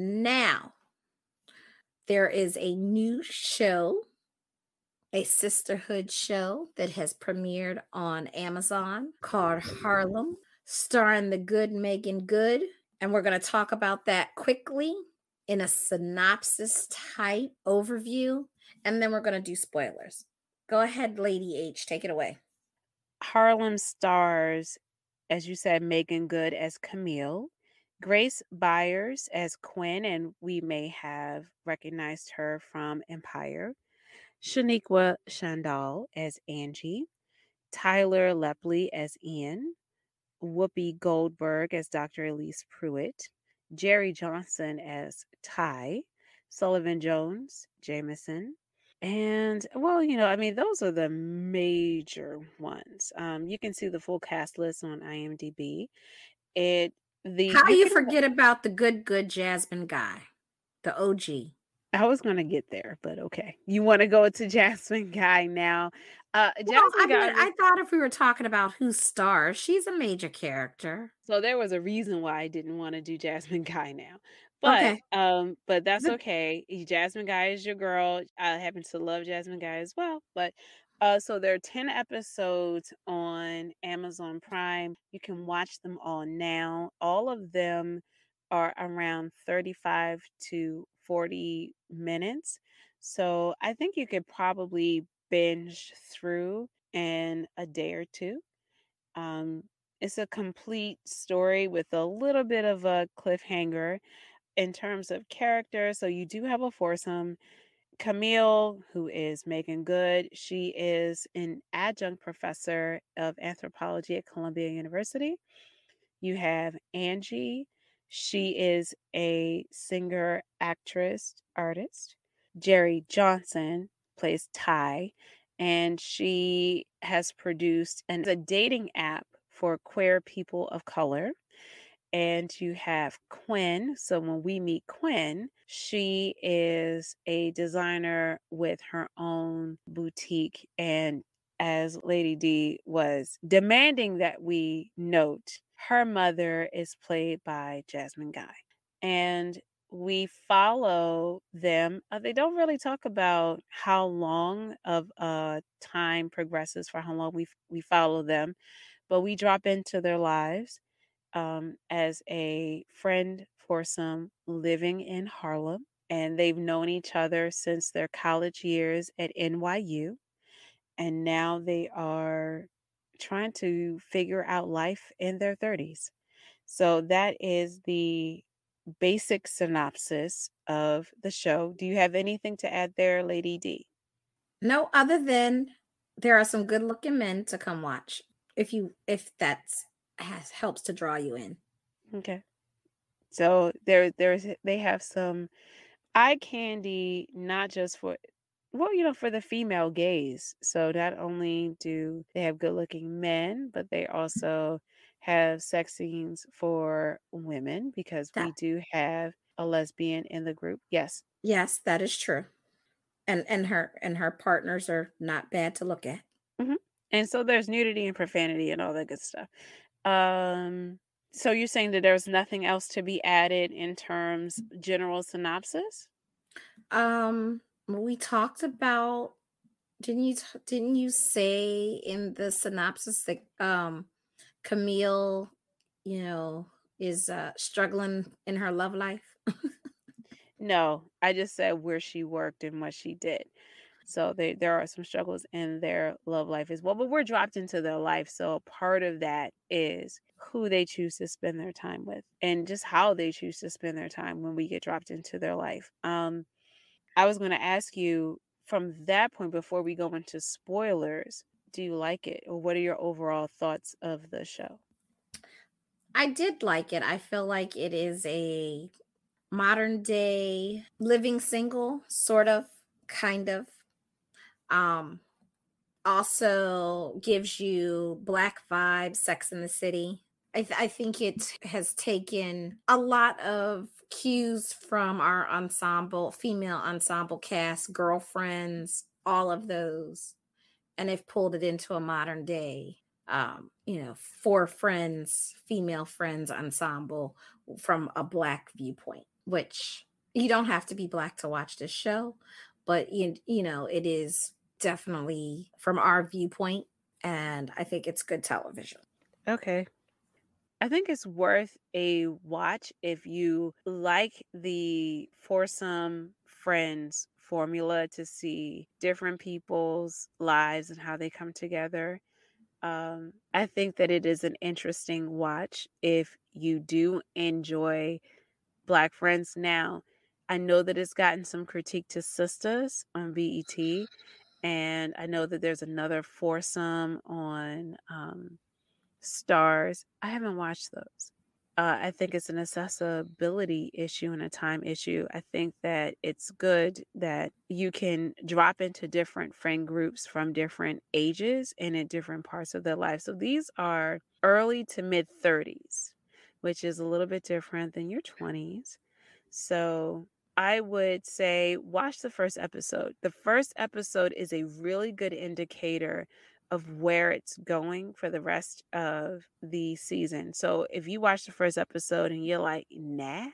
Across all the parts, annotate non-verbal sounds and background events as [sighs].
Now, there is a new show, a sisterhood show that has premiered on Amazon called Harlem, starring the good Meagan Good. And we're going to talk about that quickly in a synopsis type overview. And then we're going to do spoilers. Go ahead, Lady H, take it away. Harlem stars, as you said, Meagan Good as Camille, Grace Byers as Quinn, and we may have recognized her from Empire, Shoniqua Shandai as Angie, Tyler Lepley as Ian, Whoopi Goldberg as Dr. Elise Pruitt, Jerrie Johnson as Ty, Sullivan Jones, Jameson, and well, you know, I mean, those are the major ones. Um, you can see the full cast list on IMDb. It the How you you can forget about the good, good Jasmine guy, the OG. I was gonna get there, but okay. You want to go to [laughs] Jasmine Guy now? Uh, Well, I Jasmine mean, Guy. I thought if we were talking about who stars, she's a major character. So there was a reason why I didn't want to do Jasmine [laughs] Guy now. But Okay. um, but that's okay. Y- Jasmine Guy is your girl. I happen to love Jasmine Guy as well. But uh, so there are 10 episodes on Amazon Prime. You can watch them all now. All of them are around 35 to 40 minutes. So I think you could probably binge through in a day or two. Um, it's a complete story with a little bit of a cliffhanger in terms of character. So you do have a foursome. Camille, who is Meagan Good, she is an adjunct professor of anthropology at Columbia University. You have Angie. She is a singer, actress, artist. Jerrie Johnson plays Ty, and she has produced an, a dating app for queer people of color. And you have Quinn. So when we meet Quinn, she is a designer with her own boutique. And as Lady D was demanding that we note, her mother is played by Jasmine Guy. And we follow them. Uh, they don't really talk about how long of uh, time progresses for how long we we follow them, but we drop into their lives um, as a friend for some living in Harlem, and they've known each other since their college years at NYU, and now they are trying to figure out life in their 30s. So that is the basic synopsis of the show. Do you have anything to add there, Lady D? No, other than there are some good looking men to come watch. If you if that's has helps to draw you in. Okay. So there there's they have some eye candy not just for well, you know, for the female gaze. So not only do they have good looking men, but they also have sex scenes for women because we do have a lesbian in the group. Yes. yes, that is true. And and her and her partners are not bad to look at. hmm And so there's nudity and profanity and all that good stuff. Um, so you're saying that there's nothing else to be added in terms general synopsis? Um we talked about didn't you didn't you say in the synopsis that um Camille, you know, is uh struggling in her love life? [laughs] No, I just said where she worked and what she did. So they, there are some struggles in their love life as well, but we're dropped into their life. So part of that is who they choose to spend their time with and just how they choose to spend their time when we get dropped into their life. Um, I was going to ask you from that point before we go into spoilers, do you like it or what are your overall thoughts of the show? I did like it. I feel like it is a modern day living single, sort of, kind of. Um, also gives you black vibes, Sex in the City. I, th- I think it has taken a lot of cues from our ensemble, female ensemble cast, girlfriends, all of those, and they've pulled it into a modern day um, you know, four friends, female friends ensemble from a black viewpoint. which you don't have to be black to watch this show, but you, you know, it is definitely from our viewpoint, and I think it's good television. Okay. I think it's worth a watch if you like the foursome friends formula to see different people's lives and how they come together. Um, I think that it is an interesting watch if you do enjoy Black Friends. Now, I know that it's gotten some critique to Sistas on BET, and I know that there's another foursome on um, Starz. I haven't watched those. Uh, I think it's an accessibility issue and a time issue. I think that it's good that you can drop into different friend groups from different ages and in different parts of their life. So these are early to mid 30s, which is a little bit different than your 20s. So I would say watch the first episode. The first episode is a really good indicator of where it's going for the rest of the season. So if you watch the first episode and you're like, nah,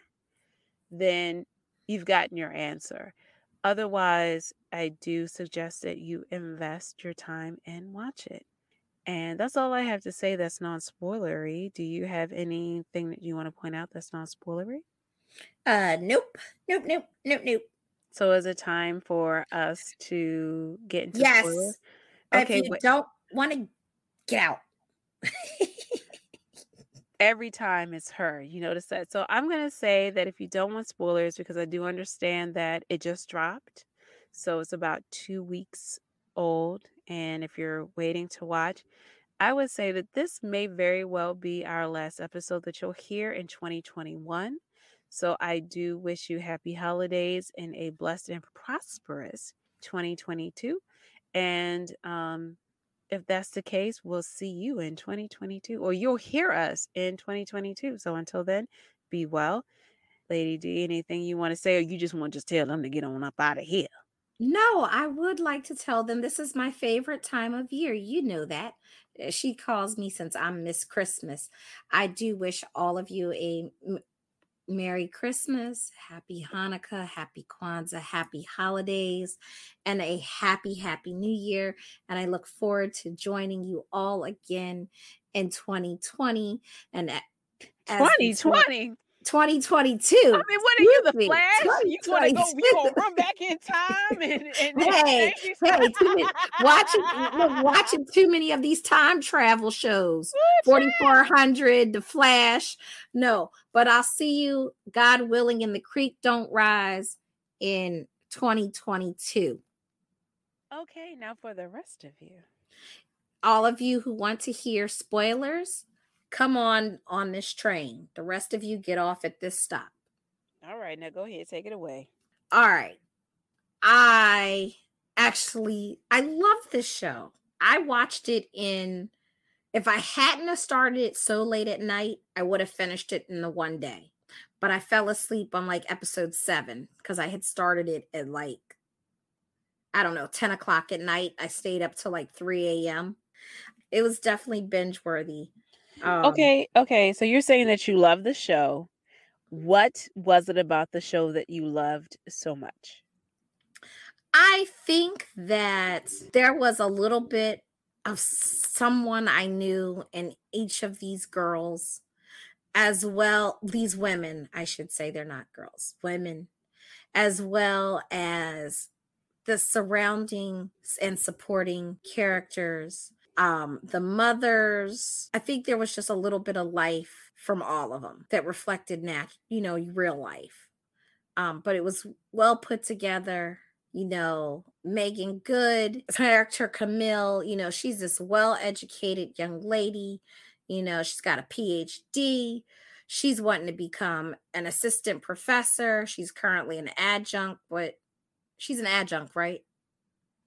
then you've gotten your answer. Otherwise, I do suggest that you invest your time and watch it. And that's all I have to say that's non spoilery. Do you have anything that you want to point out that's non spoilery? Uh nope. Nope, nope, nope, nope. So is it time for us to get into yes. spoilers? Okay, if you but- don't want to get out. [laughs] every time it's her. You notice that. So I'm going to say that if you don't want spoilers, because I do understand that it just dropped. So it's about two weeks old. And if you're waiting to watch, I would say that this may very well be our last episode that you'll hear in 2021. So I do wish you happy holidays and a blessed and prosperous 2022. And um, if that's the case, we'll see you in 2022 or you'll hear us in 2022. So until then, be well. Lady D, anything you want to say, or you just want to just tell them to get on up out of here? No, I would like to tell them this is my favorite time of year. You know that. She calls me since I'm Miss Christmas. I do wish all of you a Merry Christmas, Happy Hanukkah, Happy Kwanzaa, Happy Holidays, and a happy, happy New Year. And I look forward to joining you all again in 2020. And 2020. 2022. I mean, what are you, the Flash? You want to go? You gonna run back in time and, and hey, hey, too many, watching look, [laughs] watching too many of these time travel shows. Forty four hundred, The Flash. No, but I'll see you, God willing, in the creek don't rise in 2022. Okay, now for the rest of you, all of you who want to hear spoilers come on on this train. The rest of you get off at this stop. All right, now go ahead, take it away. All right. I actually I love this show. I watched it in if I hadn't have started it so late at night, I would have finished it in the one day. But I fell asleep on like episode seven because I had started it at like I don't know, 10 o'clock at night. I stayed up till like 3 a.m. It was definitely binge worthy. Um, okay, okay. So you're saying that you love the show. What was it about the show that you loved so much? I think that there was a little bit of someone I knew in each of these girls, as well, these women, I should say, they're not girls, women, as well as the surrounding and supporting characters um the mothers i think there was just a little bit of life from all of them that reflected nat you know real life. Um but it was well put together you know Meagan good character camille you know she's this well educated young lady you know she's got a phd she's wanting to become an assistant professor she's currently an adjunct but she's an adjunct right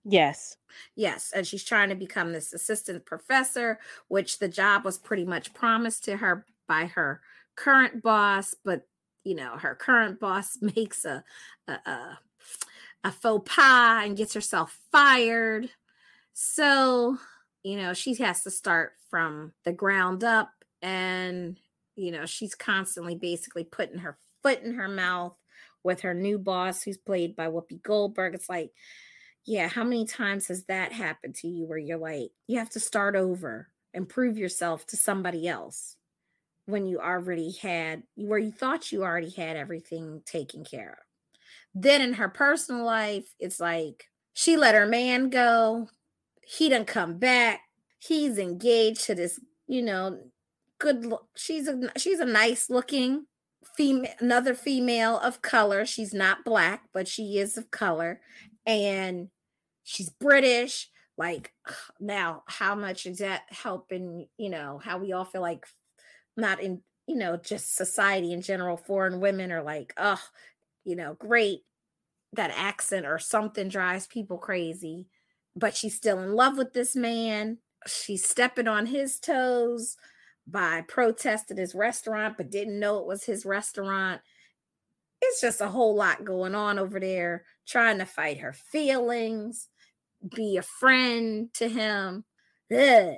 Yes. Yes. And she's trying to become this assistant professor, which the job was pretty much promised to her by her current boss. But, you know, her current boss [laughs] makes a, a, a, a faux pas and gets herself fired. So, you know, she has to start from the ground up. And, you know, she's constantly basically putting her foot in her mouth with her new boss, who's played by Whoopi Goldberg. It's like, yeah, how many times has that happened to you where you're like, you have to start over and prove yourself to somebody else when you already had, where you thought you already had everything taken care of? Then in her personal life, it's like she let her man go. He didn't come back. He's engaged to this, you know, good look. She's a she's a nice looking female, another female of color. She's not black, but she is of color, and she's British. Like [sighs] now, how much is that helping? You know, how we all feel like not in you know just society in general. Foreign women are like, oh, you know, great. That accent or something drives people crazy, but she's still in love with this man. She's stepping on his toes by protesting his restaurant, but didn't know it was his restaurant. It's just a whole lot going on over there, trying to fight her feelings, be a friend to him. Ugh,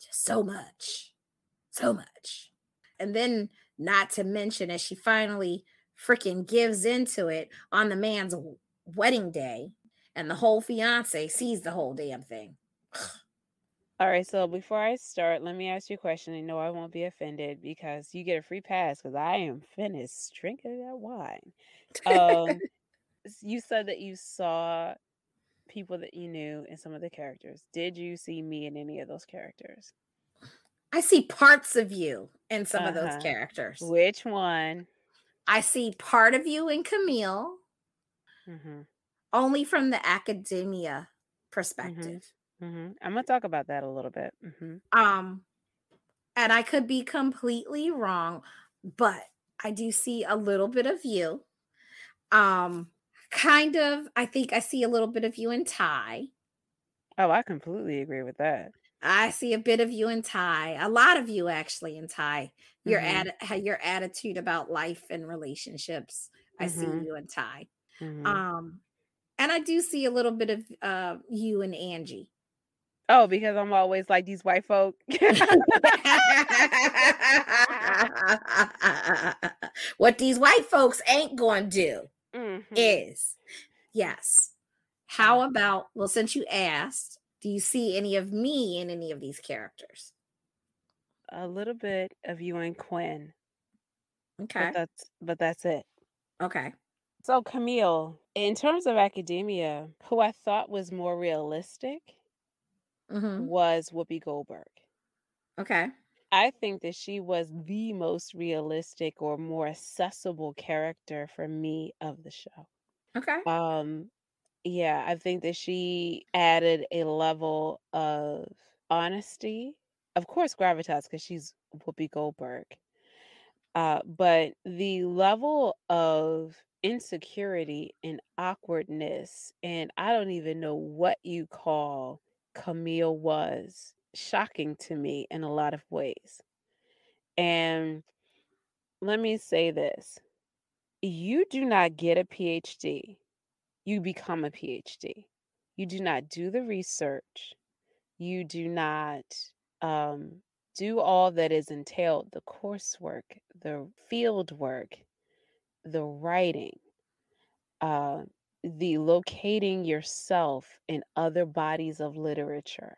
just so much, so much. And then, not to mention, as she finally freaking gives into it on the man's wedding day, and the whole fiance sees the whole damn thing. All right, so before I start, let me ask you a question. I know I won't be offended because you get a free pass because I am finished drinking that wine. Um, [laughs] you said that you saw people that you knew in some of the characters. Did you see me in any of those characters? I see parts of you in some of those Uh-huh. characters. Which one? I see part of you in Camille, hmm only from the academia perspective. Hmm I'm gonna talk about that a little bit. hmm Um, and I could be completely wrong, but I do see a little bit of you. Um, kind of, I think I see a little bit of you in Ty. Oh, I completely agree with that. I see a bit of you in Ty, a lot of you actually in Ty. Your Mhm. atti- how your attitude about life and relationships. I see Mhm. you in Ty. Mhm. Um, and I do see a little bit of uh you and Angie. Oh, because I'm always like these white folk. [laughs] [laughs] what these white folks ain't going to do Mhm. is yes. How about, well, since you asked, do you see any of me in any of these characters? A little bit of you and Quinn, Okay. but that's but that's it. Okay. So Camille, in terms of academia, who I thought was more realistic hmm was Whoopi Goldberg. Okay. I think that she was the most realistic or more accessible character for me of the show. Okay. Um yeah, I think that she added a level of honesty. Of course gravitas because she's Whoopi Goldberg. Uh but the level of insecurity and awkwardness and I don't even know what you call Camille was shocking to me in a lot of ways. And let me say this. You do not get a PhD. You become a PhD. You do not do the research. You do not um, do all that is entailed the coursework, the field work, the writing, uh, the locating yourself in other bodies of literature,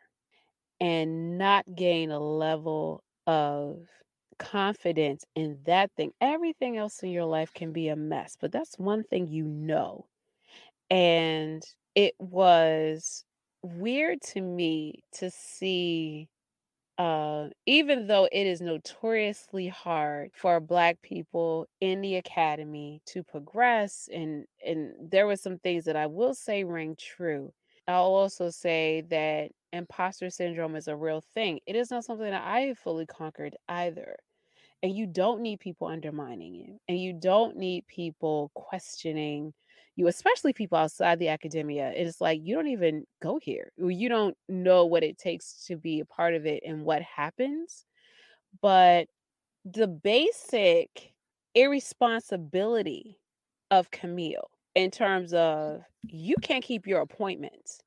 and not gain a level of confidence in that thing. Everything else in your life can be a mess, but that's one thing you know. And it was weird to me to see uh, even though it is notoriously hard for black people in the academy to progress and and there were some things that I will say ring true. I'll also say that imposter syndrome is a real thing. It is not something that I fully conquered either. And you don't need people undermining you, and you don't need people questioning you, especially people outside the academia. It's like you don't even go here. You don't know what it takes to be a part of it and what happens. But the basic irresponsibility of Camille in terms of you can't keep your appointments.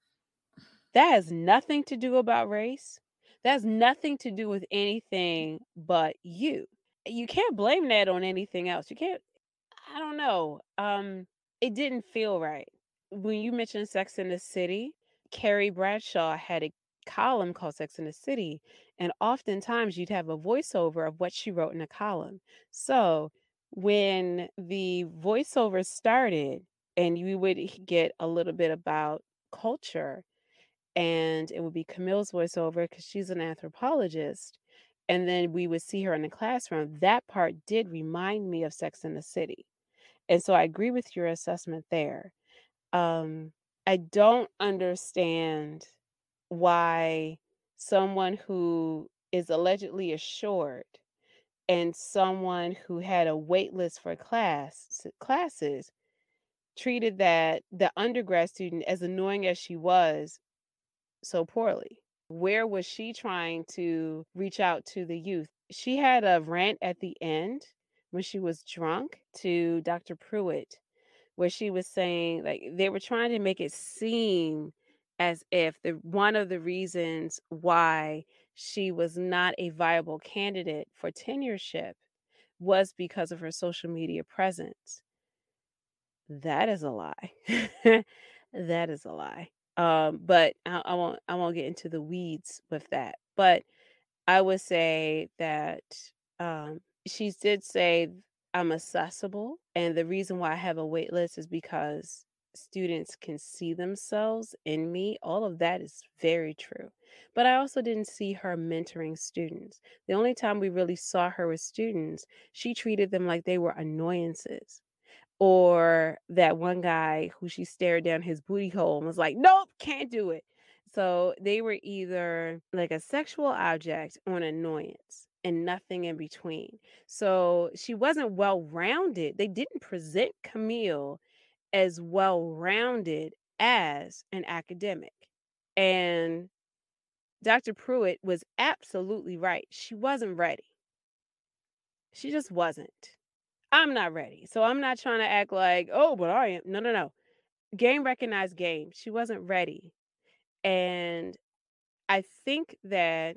That has nothing to do about race. That has nothing to do with anything but you. You can't blame that on anything else. You can't I don't know. Um, it didn't feel right. When you mentioned Sex in the City, Carrie Bradshaw had a column called Sex in the City, and oftentimes you'd have a voiceover of what she wrote in a column. So when the voiceover started, and you would get a little bit about culture, and it would be Camille's voiceover because she's an anthropologist. And then we would see her in the classroom. That part did remind me of Sex in the City. And so I agree with your assessment there. Um, I don't understand why someone who is allegedly assured and someone who had a wait list for class classes treated that the undergrad student as annoying as she was so poorly where was she trying to reach out to the youth she had a rant at the end when she was drunk to dr pruitt where she was saying like they were trying to make it seem as if the one of the reasons why she was not a viable candidate for tenureship was because of her social media presence. That is a lie. [laughs] that is a lie. Um, but I, I won't I won't get into the weeds with that. But I would say that um, she did say I'm accessible, and the reason why I have a wait list is because students can see themselves in me. All of that is very true. But I also didn't see her mentoring students. The only time we really saw her with students, she treated them like they were annoyances. Or that one guy who she stared down his booty hole and was like, nope, can't do it. So they were either like a sexual object or an annoyance and nothing in between. So she wasn't well rounded. They didn't present Camille as well rounded as an academic. And Dr. Pruitt was absolutely right. She wasn't ready. She just wasn't. I'm not ready. So I'm not trying to act like, oh, but I am. No, no, no. Game recognized game. She wasn't ready. And I think that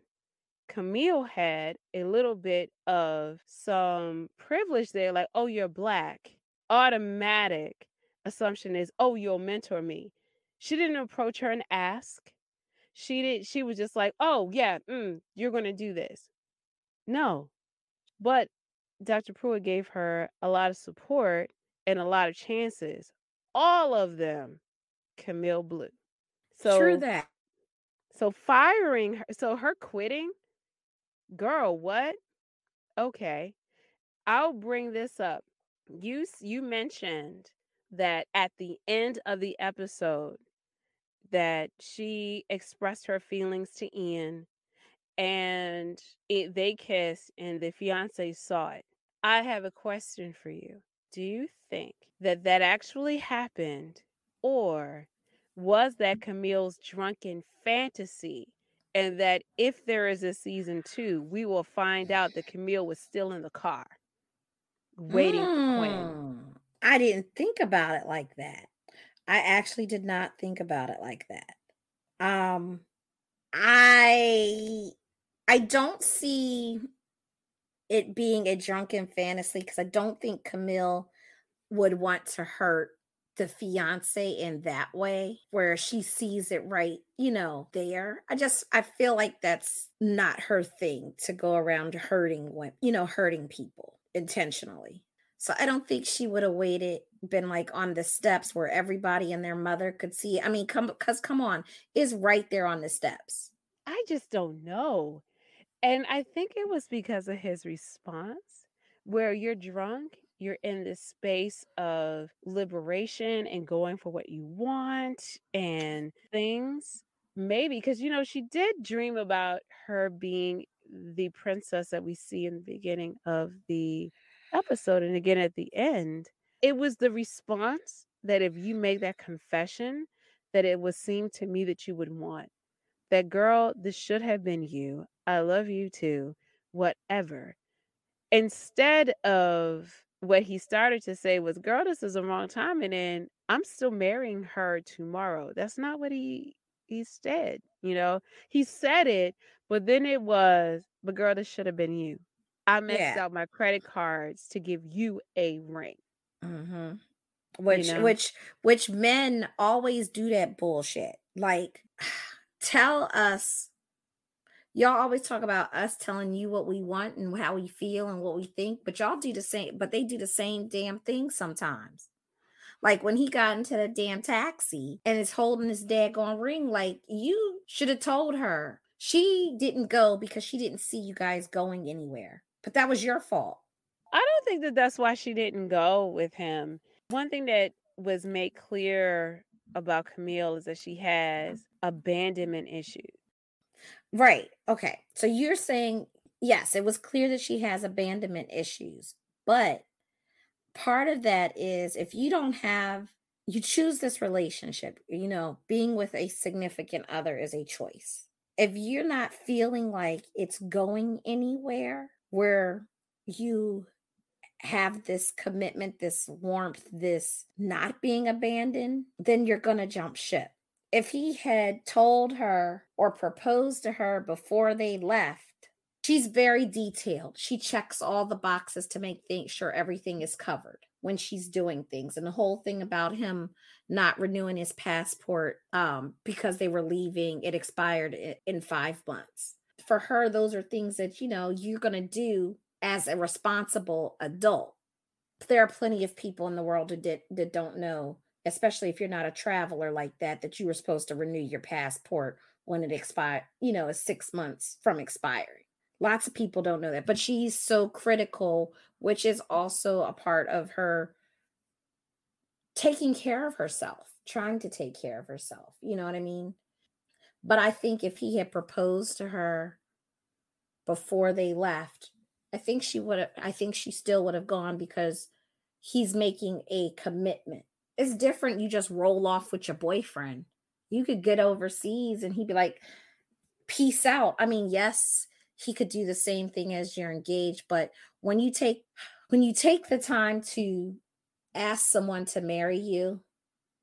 Camille had a little bit of some privilege there, like, oh, you're black. Automatic assumption is, oh, you'll mentor me. She didn't approach her and ask. She did. She was just like, oh yeah, mm, you're gonna do this. No, but Dr. Pruitt gave her a lot of support and a lot of chances. All of them, Camille blew. So True that. So firing her, so her quitting, girl, what? Okay, I'll bring this up. You you mentioned that at the end of the episode that she expressed her feelings to Ian and it, they kissed and the fiance saw it. I have a question for you. Do you think that that actually happened or was that mm-hmm. Camille's drunken fantasy and that if there is a season 2, we will find out that Camille was still in the car waiting mm. for Quinn? Hmm. I didn't think about it like that. I actually did not think about it like that. Um I I don't see it being a drunken fantasy because I don't think Camille would want to hurt the fiance in that way where she sees it right, you know, there. I just I feel like that's not her thing to go around hurting when, you know, hurting people intentionally. So I don't think she would have waited, been like on the steps where everybody and their mother could see. I mean, come because come on, is right there on the steps. I just don't know. And I think it was because of his response, where you're drunk, you're in this space of liberation and going for what you want and things. Maybe because, you know, she did dream about her being the princess that we see in the beginning of the episode and again at the end, it was the response that if you make that confession, that it would seem to me that you would want. That girl, this should have been you. I love you too. Whatever. Instead of what he started to say was, girl, this is a wrong time. And then I'm still marrying her tomorrow. That's not what he he said. You know, he said it, but then it was, but girl, this should have been you. I messed yeah. out my credit cards to give you a ring. Mm-hmm. Which, you know? which, which men always do that bullshit. Like, [sighs] tell us y'all always talk about us telling you what we want and how we feel and what we think, but y'all do the same, but they do the same damn thing sometimes. Like when he got into the damn taxi and is holding his daggone ring, like you should have told her. She didn't go because she didn't see you guys going anywhere. But that was your fault. I don't think that that's why she didn't go with him. One thing that was made clear about Camille is that she has abandonment issues. Right. Okay. So you're saying, yes, it was clear that she has abandonment issues, but part of that is if you don't have, you choose this relationship, you know, being with a significant other is a choice. If you're not feeling like it's going anywhere where you have this commitment, this warmth, this not being abandoned, then you're going to jump ship if he had told her or proposed to her before they left, she's very detailed. She checks all the boxes to make things sure everything is covered when she's doing things. And the whole thing about him not renewing his passport um, because they were leaving, it expired in five months. For her, those are things that, you know, you're going to do as a responsible adult. There are plenty of people in the world that, that don't know especially if you're not a traveler like that, that you were supposed to renew your passport when it expired, you know, is six months from expiring. Lots of people don't know that, but she's so critical, which is also a part of her taking care of herself, trying to take care of herself. You know what I mean? But I think if he had proposed to her before they left, I think she would have, I think she still would have gone because he's making a commitment it's different. You just roll off with your boyfriend. You could get overseas and he'd be like, peace out. I mean, yes, he could do the same thing as you're engaged, but when you take when you take the time to ask someone to marry you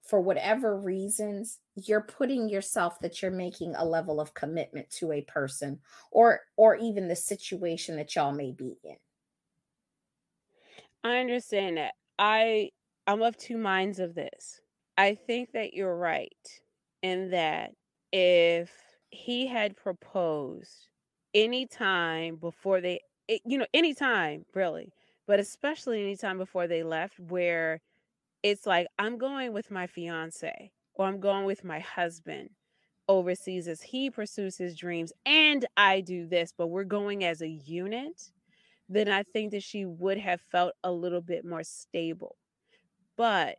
for whatever reasons, you're putting yourself that you're making a level of commitment to a person or or even the situation that y'all may be in. I understand that. I I'm of two minds of this. I think that you're right in that if he had proposed anytime before they, it, you know, anytime really, but especially anytime before they left, where it's like, I'm going with my fiance or I'm going with my husband overseas as he pursues his dreams and I do this, but we're going as a unit, then I think that she would have felt a little bit more stable but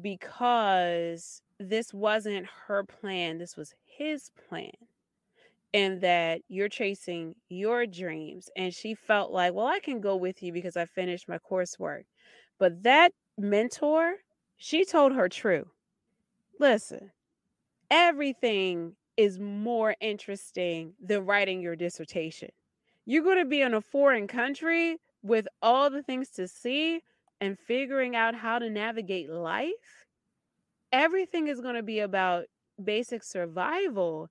because this wasn't her plan, this was his plan. And that you're chasing your dreams. And she felt like, well, I can go with you because I finished my coursework. But that mentor, she told her true. Listen, everything is more interesting than writing your dissertation. You're going to be in a foreign country with all the things to see and figuring out how to navigate life, everything is going to be about basic survival.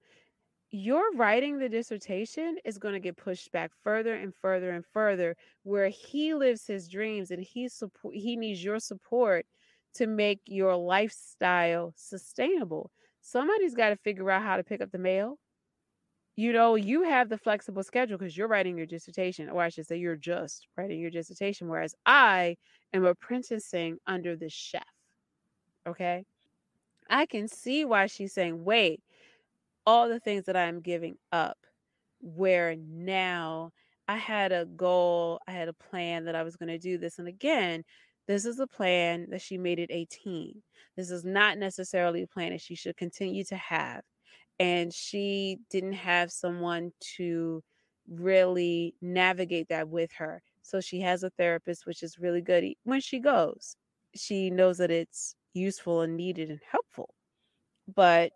Your writing the dissertation is going to get pushed back further and further and further where he lives his dreams and he support he needs your support to make your lifestyle sustainable. Somebody's got to figure out how to pick up the mail you know, you have the flexible schedule because you're writing your dissertation, or I should say, you're just writing your dissertation, whereas I am apprenticing under the chef. Okay. I can see why she's saying, wait, all the things that I'm giving up, where now I had a goal, I had a plan that I was going to do this. And again, this is a plan that she made at 18. This is not necessarily a plan that she should continue to have and she didn't have someone to really navigate that with her. So she has a therapist, which is really good. When she goes, she knows that it's useful and needed and helpful. But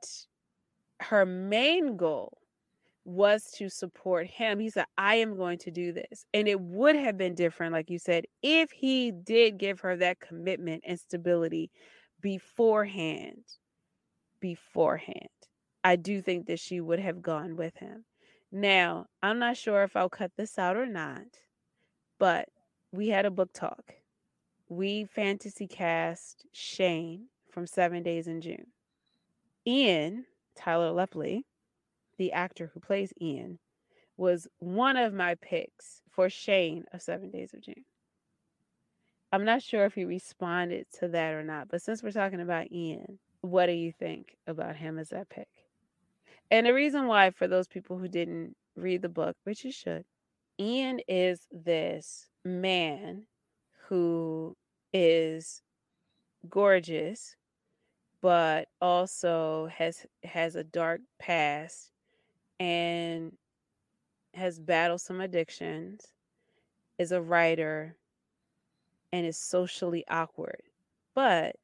her main goal was to support him. He said, I am going to do this. And it would have been different, like you said, if he did give her that commitment and stability beforehand. Beforehand. I do think that she would have gone with him. Now, I'm not sure if I'll cut this out or not, but we had a book talk we fantasy cast Shane from Seven Days in June. Ian, Tyler Lepley, the actor who plays Ian, was one of my picks for Shane of Seven Days of June. I'm not sure if he responded to that or not, but since we're talking about Ian, what do you think about him as that pick? And the reason why, for those people who didn't read the book, which you should, Ian is this man who is gorgeous, but also has has a dark past and has battled some addictions, is a writer, and is socially awkward, but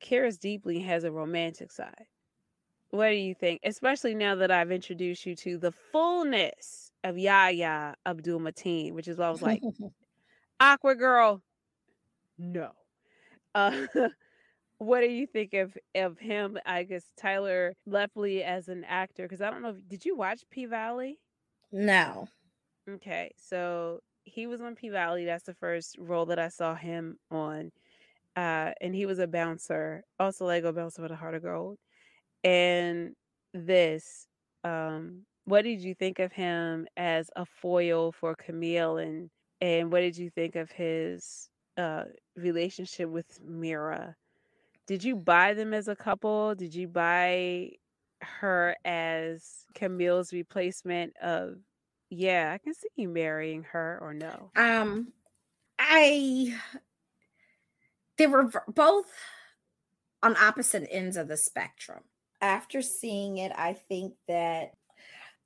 cares deeply and has a romantic side. What do you think? Especially now that I've introduced you to the fullness of Yahya Abdul Mateen, which is what I was like, [laughs] awkward girl. No. Uh, [laughs] what do you think of of him? I guess Tyler Lepley as an actor, because I don't know. If, did you watch P Valley? No. Okay, so he was on P Valley. That's the first role that I saw him on, uh, and he was a bouncer, also Lego bouncer with a heart of gold. And this, um, what did you think of him as a foil for Camille, and and what did you think of his uh, relationship with Mira? Did you buy them as a couple? Did you buy her as Camille's replacement of yeah, I can see you marrying her or no. Um I they were both on opposite ends of the spectrum. After seeing it, I think that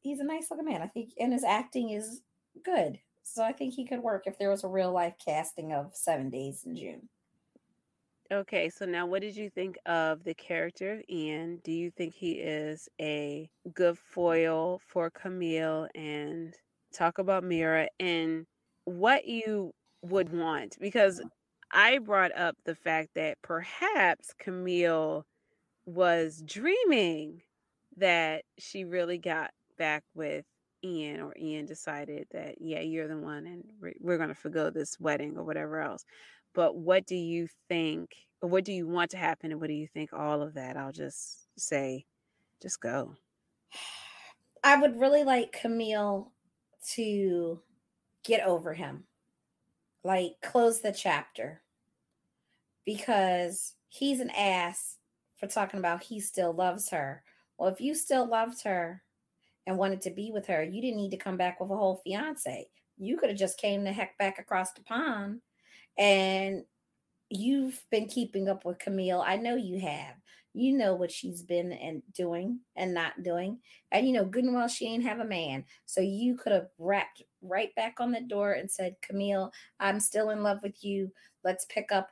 he's a nice looking man. I think and his acting is good. So I think he could work if there was a real life casting of Seven Days in June. Okay, so now what did you think of the character of Ian? Do you think he is a good foil for Camille and talk about Mira and what you would want? Because I brought up the fact that perhaps Camille was dreaming that she really got back with Ian, or Ian decided that, yeah, you're the one and we're, going to forgo this wedding or whatever else. But what do you think, or what do you want to happen, and what do you think all of that? I'll just say, just go. [sighs] I would really like Camille to get over him, like close the chapter, because he's an ass for talking about he still loves her. Well, if you still loved her and wanted to be with her, you didn't need to come back with a whole fiance. You could have just came the heck back across the pond and you've been keeping up with Camille. I know you have. You know what she's been and doing and not doing. And you know, good and well, she ain't have a man. So you could have wrapped right back on the door and said, Camille, I'm still in love with you. Let's pick up,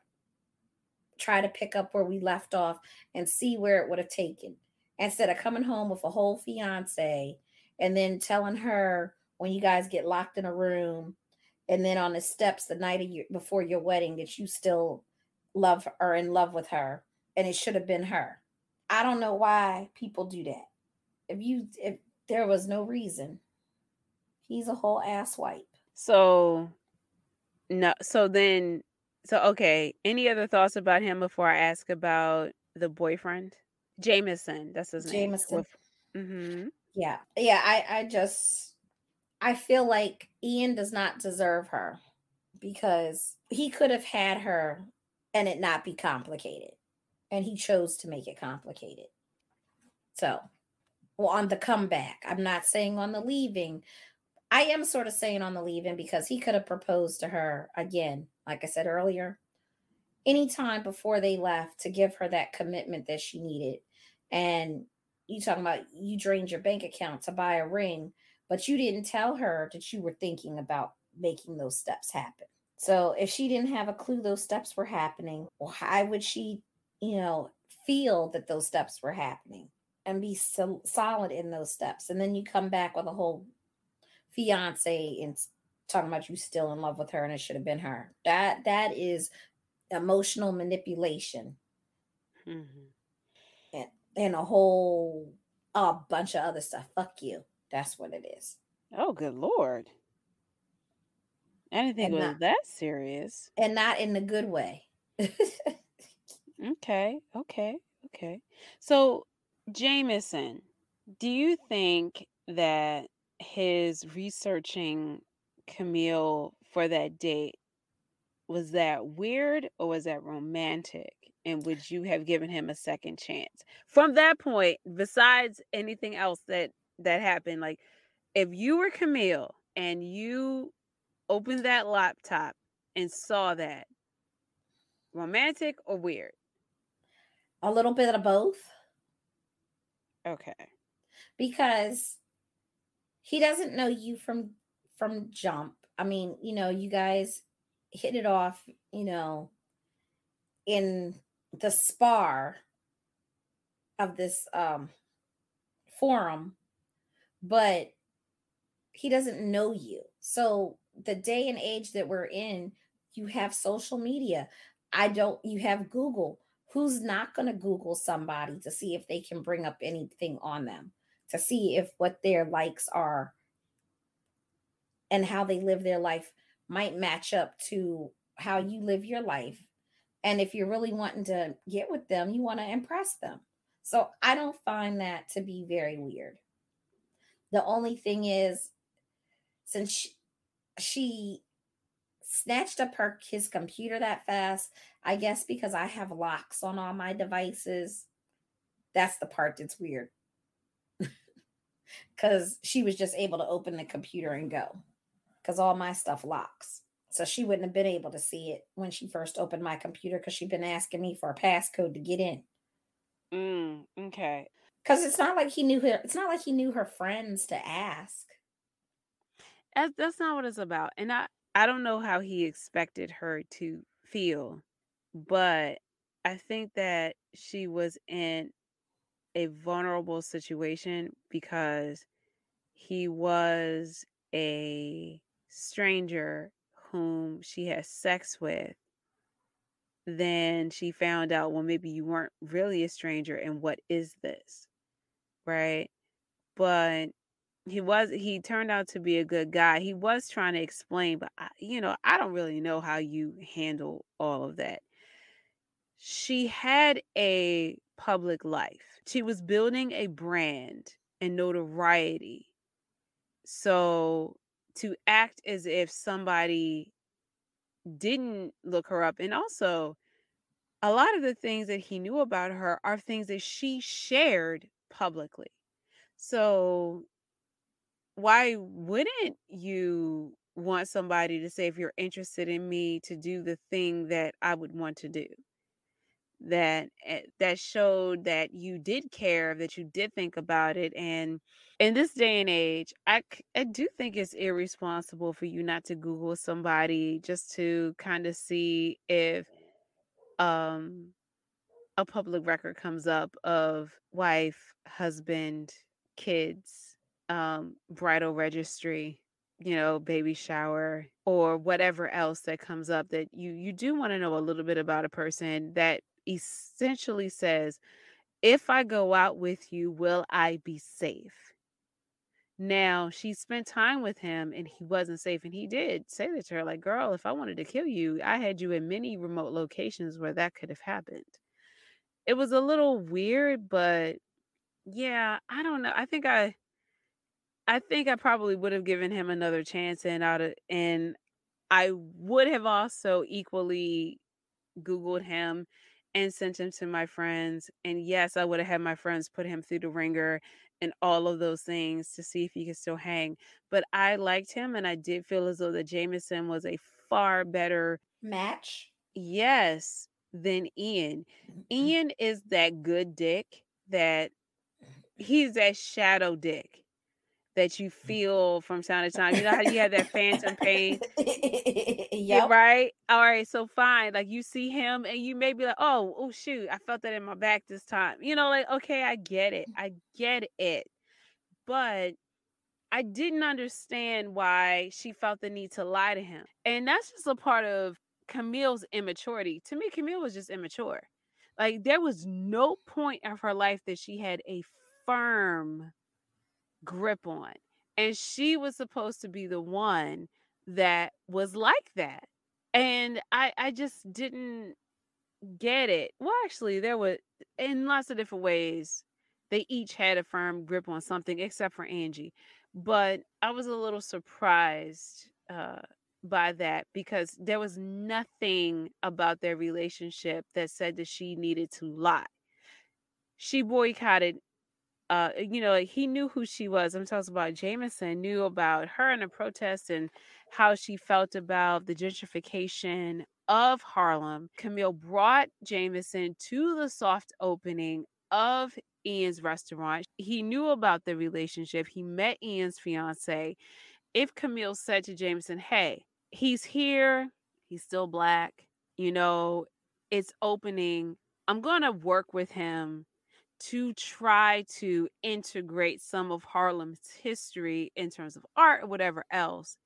try to pick up where we left off and see where it would have taken. Instead of coming home with a whole fiance and then telling her when you guys get locked in a room and then on the steps the night of your, before your wedding that you still love or in love with her and it should have been her. I don't know why people do that. If you if there was no reason he's a whole ass wipe. So no so then so okay any other thoughts about him before i ask about the boyfriend? Jameson that's his name. Jameson. Mm-hmm. Yeah yeah i i just I feel like Ian does not deserve her because he could have had her and it not be complicated. And he chose to make it complicated. So, well, on the comeback, I'm not saying on the leaving. I am sort of saying on the leaving because he could have proposed to her again, like I said earlier, anytime before they left to give her that commitment that she needed. And you talking about you drained your bank account to buy a ring but you didn't tell her that you were thinking about making those steps happen. So if she didn't have a clue those steps were happening, why would she, you know, feel that those steps were happening and be so solid in those steps? And then you come back with a whole fiance and talking about you still in love with her and it should have been her. That that is emotional manipulation. Mm-hmm. And, a whole a bunch of other stuff. Fuck you. That's what it is. Oh, good lord. I didn't think and it was not that serious. and not in the good way. [laughs] Okay, okay, okay. So, Jameson, do you think that his researching Camille for that date was that weird or was that romantic? And would you have given him a second chance? From that point, besides anything else that that happened, like if you were Camille and you opened that laptop and saw that, romantic or weird? A little bit of both Okay. because he doesn't know you from from jump. I mean, you know, you guys hit it off, you know, in the spar of this um forum, but he doesn't know you. So the day and age that we're in, you have social media. I don't you have Google. Who's not going to Google somebody to see if they can bring up anything on them, to see if what their likes are and how they live their life might match up to how you live your life. And if you're really wanting to get with them, you want to impress them. So I don't find that to be very weird. The only thing is, since she, she snatched up her his computer that fast, I guess because I have locks on all my devices. That's the part that's weird. [laughs] Cuz she was just able to open the computer and go. Cuz all my stuff locks. So she wouldn't have been able to see it when she first opened my computer cuz she'd been asking me for a passcode to get in. Mm, okay. Cuz it's not like he knew her it's not like he knew her friends to ask. That's, that's not what it's about. And I I don't know how he expected her to feel, but I think that she was in a vulnerable situation because he was a stranger whom she had sex with. Then she found out, well, maybe you weren't really a stranger, and what is this? Right? But he was he turned out to be a good guy. He was trying to explain, but I, you know, I don't really know how you handle all of that. She had a public life. She was building a brand and notoriety. So to act as if somebody didn't look her up and also a lot of the things that he knew about her are things that she shared publicly. So why wouldn't you want somebody to say if you're interested in me to do the thing that I would want to do? That eh, that showed that you did care, that you did think about it, and in this day and age, I, I do think it's irresponsible for you not to Google somebody just to kind of see if um a public record comes up of wife, husband, kids, um, bridal registry, you know, baby shower, or whatever else that comes up that you you do want to know a little bit about a person that essentially says, if I go out with you, will I be safe? Now she spent time with him and he wasn't safe. And he did say that to her, like, girl, if I wanted to kill you, I had you in many remote locations where that could have happened. It was a little weird, but yeah, I don't know. I think I I think I probably would have given him another chance and out of and I would have also equally Googled him and sent him to my friends. And yes, I would have had my friends put him through the ringer and all of those things to see if he could still hang. But I liked him and I did feel as though that Jameson was a far better Match. yes than Ian. Mm-hmm. Ian is that good dick that mm-hmm. he's that shadow dick that you mm. feel from time to time. You know how you have that phantom pain? [laughs] Yeah, yep. right. All right. So fine. Like you see him and you may be like, oh, oh shoot, I felt that in my back this time. You know, like, okay, I get it. I get it. But I didn't understand why she felt the need to lie to him. And that's just a part of Camille's immaturity. To me, Camille was just immature. Like there was no point of her life that she had a firm grip on. And she was supposed to be the one that was like that. And I I just didn't get it. Well, actually, there was in lots of different ways. They each had a firm grip on something, except for Angie. But I was a little surprised uh, by that because there was nothing about their relationship that said that she needed to lie. She boycotted uh you know he knew who she was i'm talking about jameson knew about her and the protest and how she felt about the gentrification of harlem. Camille brought jameson to the soft opening of ian's restaurant. He knew about the relationship. He met ian's fiance. If camille said to jameson hey he's here he's still black you know it's opening i'm gonna work with him to try to integrate some of Harlem's history in terms of art or whatever else,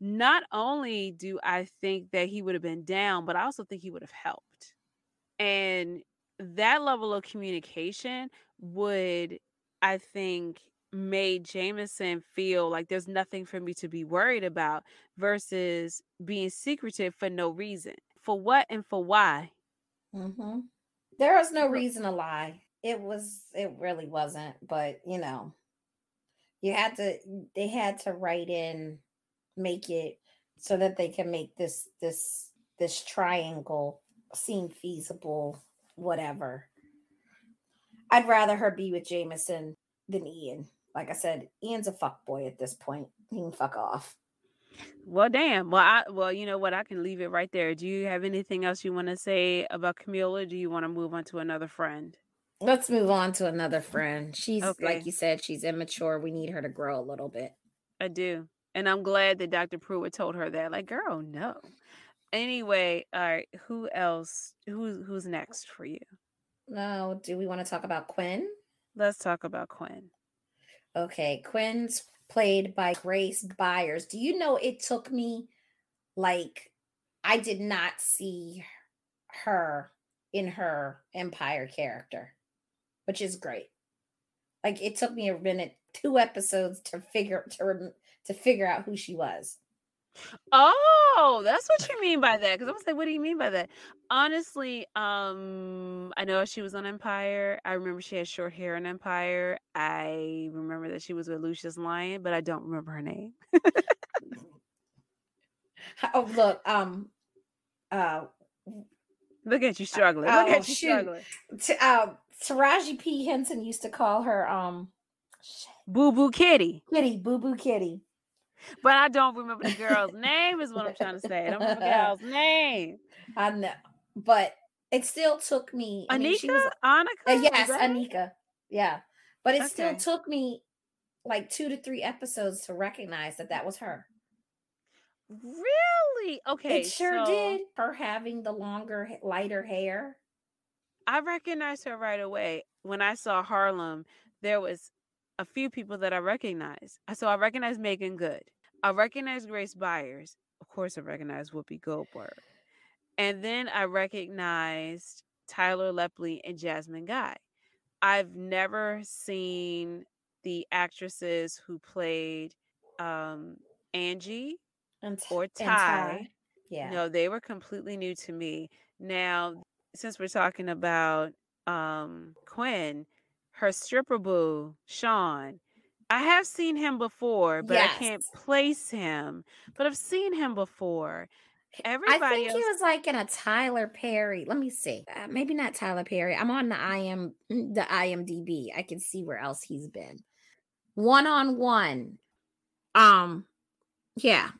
not only do I think that he would have been down, but I also think he would have helped. And that level of communication would, I think, made Jameson feel like there's nothing for me to be worried about versus being secretive for no reason. For what and for why? Mm-hmm. There was no reason to lie it was it really wasn't but you know you had to they had to write in make it so that they can make this this this triangle seem feasible whatever. I'd rather her be with jameson than ian. Like i said ian's a fuck boy at this point. He can fuck off. Well damn. Well i well you know what? I can leave it right there. Do you have anything else you want to say about camila do you want to move on to another friend Let's move on to another friend. She's okay. like you said, she's immature. We need her to grow a little bit. I do. And I'm glad that Dr. Pruitt told her that. Like, girl, no. Anyway, all right. Who else? Who's who's next for you? No, do we want to talk about Quinn? Let's talk about Quinn. Okay, Quinn's played by Grace Byers. Do you know it took me like I did not see her in her Empire character which is great. Like it took me a minute, two episodes to figure to to figure out who she was. Oh, that's what you mean by that. Because I was like, what do you mean by that? Honestly, um, I know she was on Empire. I remember she had short hair in Empire. I remember that she was with Lucious Lyon, but I don't remember her name. [laughs] oh, look, um, uh, look at you struggling. Look oh, at you shoot. struggling. To, uh, Taraji P. Henson used to call her um Boo Boo Kitty. Kitty, Boo Boo Kitty. But I don't remember the girl's name, is what I'm trying to say. I don't remember the [laughs] girl's name. I know. But it still took me. I Anika? Mean, she was, Annika? Uh, yes, Anika. Yeah. But it okay. still took me like two to three episodes to recognize that that was her. Really? Okay. It sure so... did. Her having the longer, lighter hair. I recognized her right away. When I saw Harlem, there was a few people that I recognized. So I recognized Meagan Good. I recognized Grace Byers. Of course, I recognized Whoopi Goldberg. And then I recognized Tyler Lepley and Jasmine Guy. I've never seen the actresses who played um, Angie and or Ty. Ty. Yeah. No, they were completely new to me. Now, since we're talking about um Quinn, her stripper boo, Sean. I have seen him before, but yes. I can't place him. But I've seen him before. Everybody I think else... he was like in a Tyler Perry. Let me see. Uh, maybe not Tyler Perry. I'm on the IM the IMDb. I can see where else he's been. One on one. Um yeah.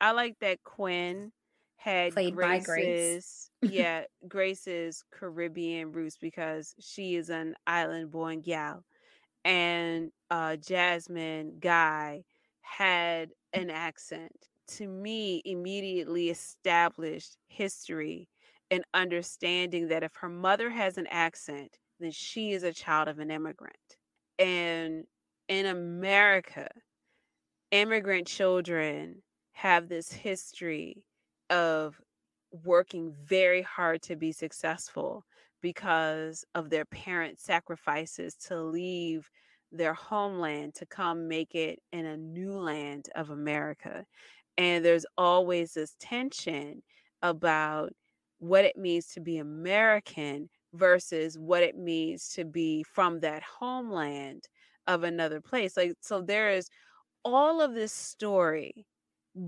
I like that Quinn had played Grace's, by Grace. Yeah, [laughs] Grace's Caribbean roots because she is an island born gal. And uh Jasmine Guy had an accent. To me, immediately established history and understanding that if her mother has an accent, then she is a child of an immigrant. And in America, immigrant children have this history of working very hard to be successful because of their parents' sacrifices to leave their homeland to come make it in a new land of America. And there's always this tension about what it means to be American versus what it means to be from that homeland of another place. Like, so there is all of this story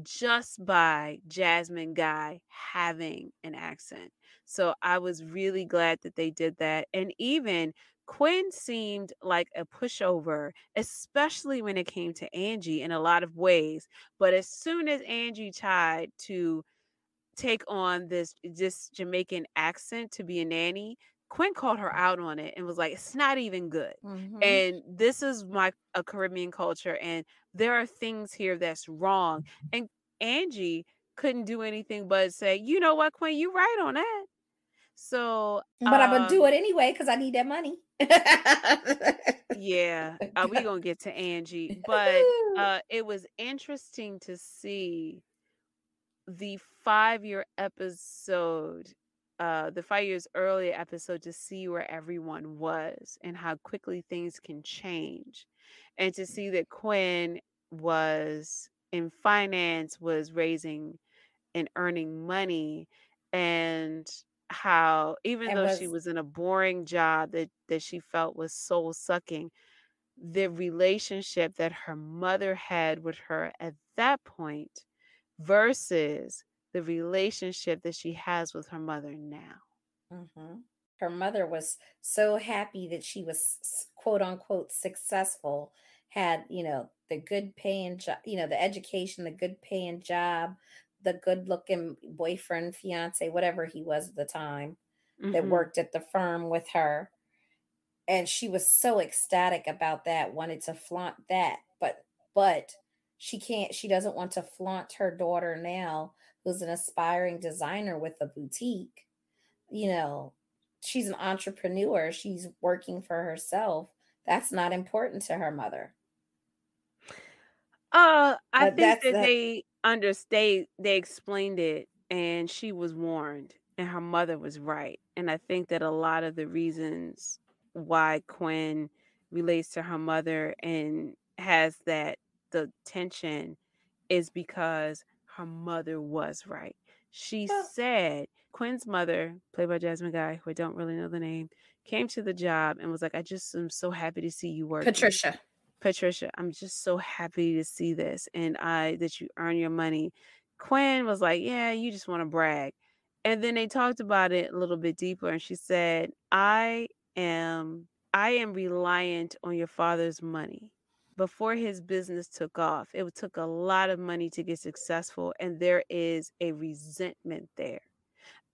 just by Jasmine Guy having an accent. So I was really glad that they did that. And even Quinn seemed like a pushover, especially when it came to Angie in a lot of ways. But as soon as Angie tried to take on this this Jamaican accent to be a nanny, Quinn called her out on it and was like, "It's not even good." Mhm. And this is my a Caribbean culture, and there are things here that's wrong. And Angie couldn't do anything but say, "You know what, Quinn? You right on that." So, But I'm gonna do um, it anyway because I need that money. yeah, uh, we gonna get to Angie, but [laughs] uh, it was interesting to see the five year episode, uh, the five years earlier episode to see where everyone was and how quickly things can change. And to see that Quinn was in finance, was raising and earning money, and how even and though she was was in a boring job that, that she felt was soul sucking, the relationship that her mother had with her at that point versus the relationship that she has with her mother now. Mhm. her mother was so happy that she was quote unquote successful, had, you know, the good paying job, you know, the education, the good paying job, the good looking boyfriend, fiance, whatever he was at the time that hmm worked at the firm with her. And she was so ecstatic about that, wanted to flaunt that. But, but she can't, she doesn't want to flaunt her daughter now, who's an aspiring designer with a boutique you know, she's an entrepreneur, she's working for herself. That's not important to her mother. Uh, I But think that that they understayed, they explained it, and she was warned, and her mother was right. And I think that a lot of the reasons why Quinn relates to her mother and has that the tension is because her mother was right. She well, said Quinn's mother, played by Jasmine Guy, who I don't really know the name, came to the job and was like, I just am so happy to see you work. Patricia. Patricia, I'm just so happy to see this and I that you earn your money. Quinn was like, Yeah, you just want to brag. And then they talked about it a little bit deeper and she said, I am I am reliant on your father's money. Before his business took off, it took a lot of money to get successful and there is a resentment there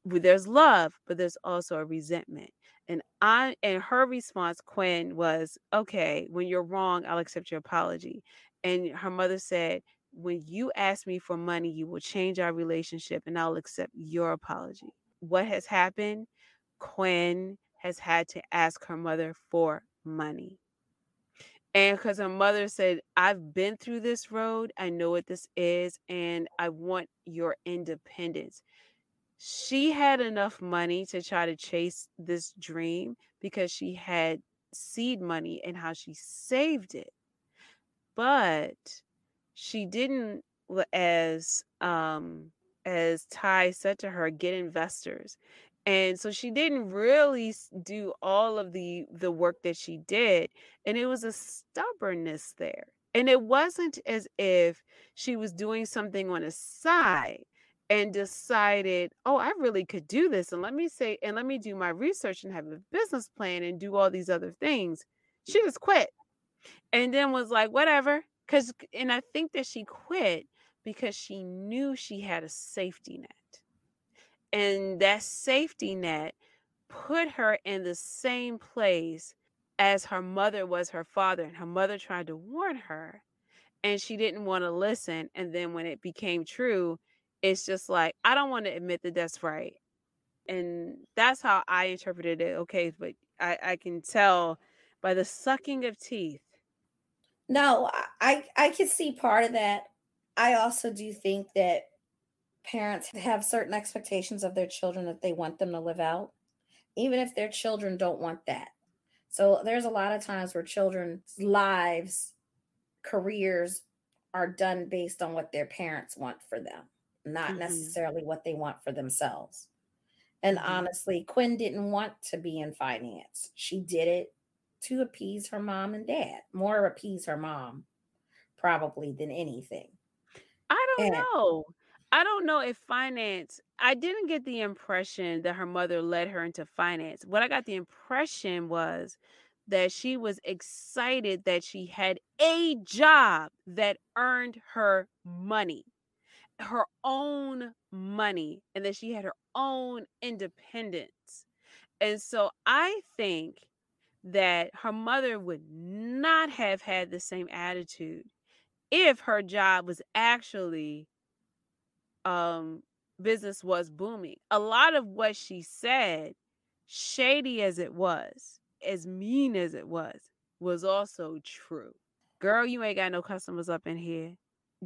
there's love, but there's also a resentment. And I and her response, Quinn, was, okay, when you're wrong, I'll accept your apology. And her mother said, when you ask me for money, you will change our relationship and I'll accept your apology. What has happened? Quinn has had to ask her mother for money. And because her mother said, I've been through this road, I know what this is, and I want your independence. She had enough money to try to chase this dream because she had seed money and how she saved it. But she didn't as um as ty said to her get investors and so she didn't really do all of the the work that she did and it was a stubbornness there. And it wasn't as if she was doing something on a side and decided oh i really could do this and let me say and let me do my research and have a business plan and do all these other things. She just quit and then was like whatever cuz and I think that she quit because she knew she had a safety net and that safety net put her in the same place as her mother was her father and her mother tried to warn her and she didn't want to listen and then when it became true it's just like I don't want to admit that that's right and that's how I interpreted it okay but I I can tell by the sucking of teeth No, I I I can see part of that. I also do think that parents have certain expectations of their children that they want them to live out, even if their children don't want that. So there's a lot of times where children's lives, careers are done based on what their parents want for them, not Mhm. necessarily what they want for themselves. And Mhm. honestly, Quinn didn't want to be in finance. She did it to appease her mom and dad, more appease her mom, probably than anything. I don't And know. I don't know if finance I didn't get the impression that her mother led her into finance. What I got the impression was that she was excited that she had a job that earned her money, her own money, and that she had her own independence. And so I think that her mother would not have had the same attitude if her job was actually um business was booming. A lot of what she said, shady as it was, as mean as it was, was also true. Girl, you ain't got no customers up in here.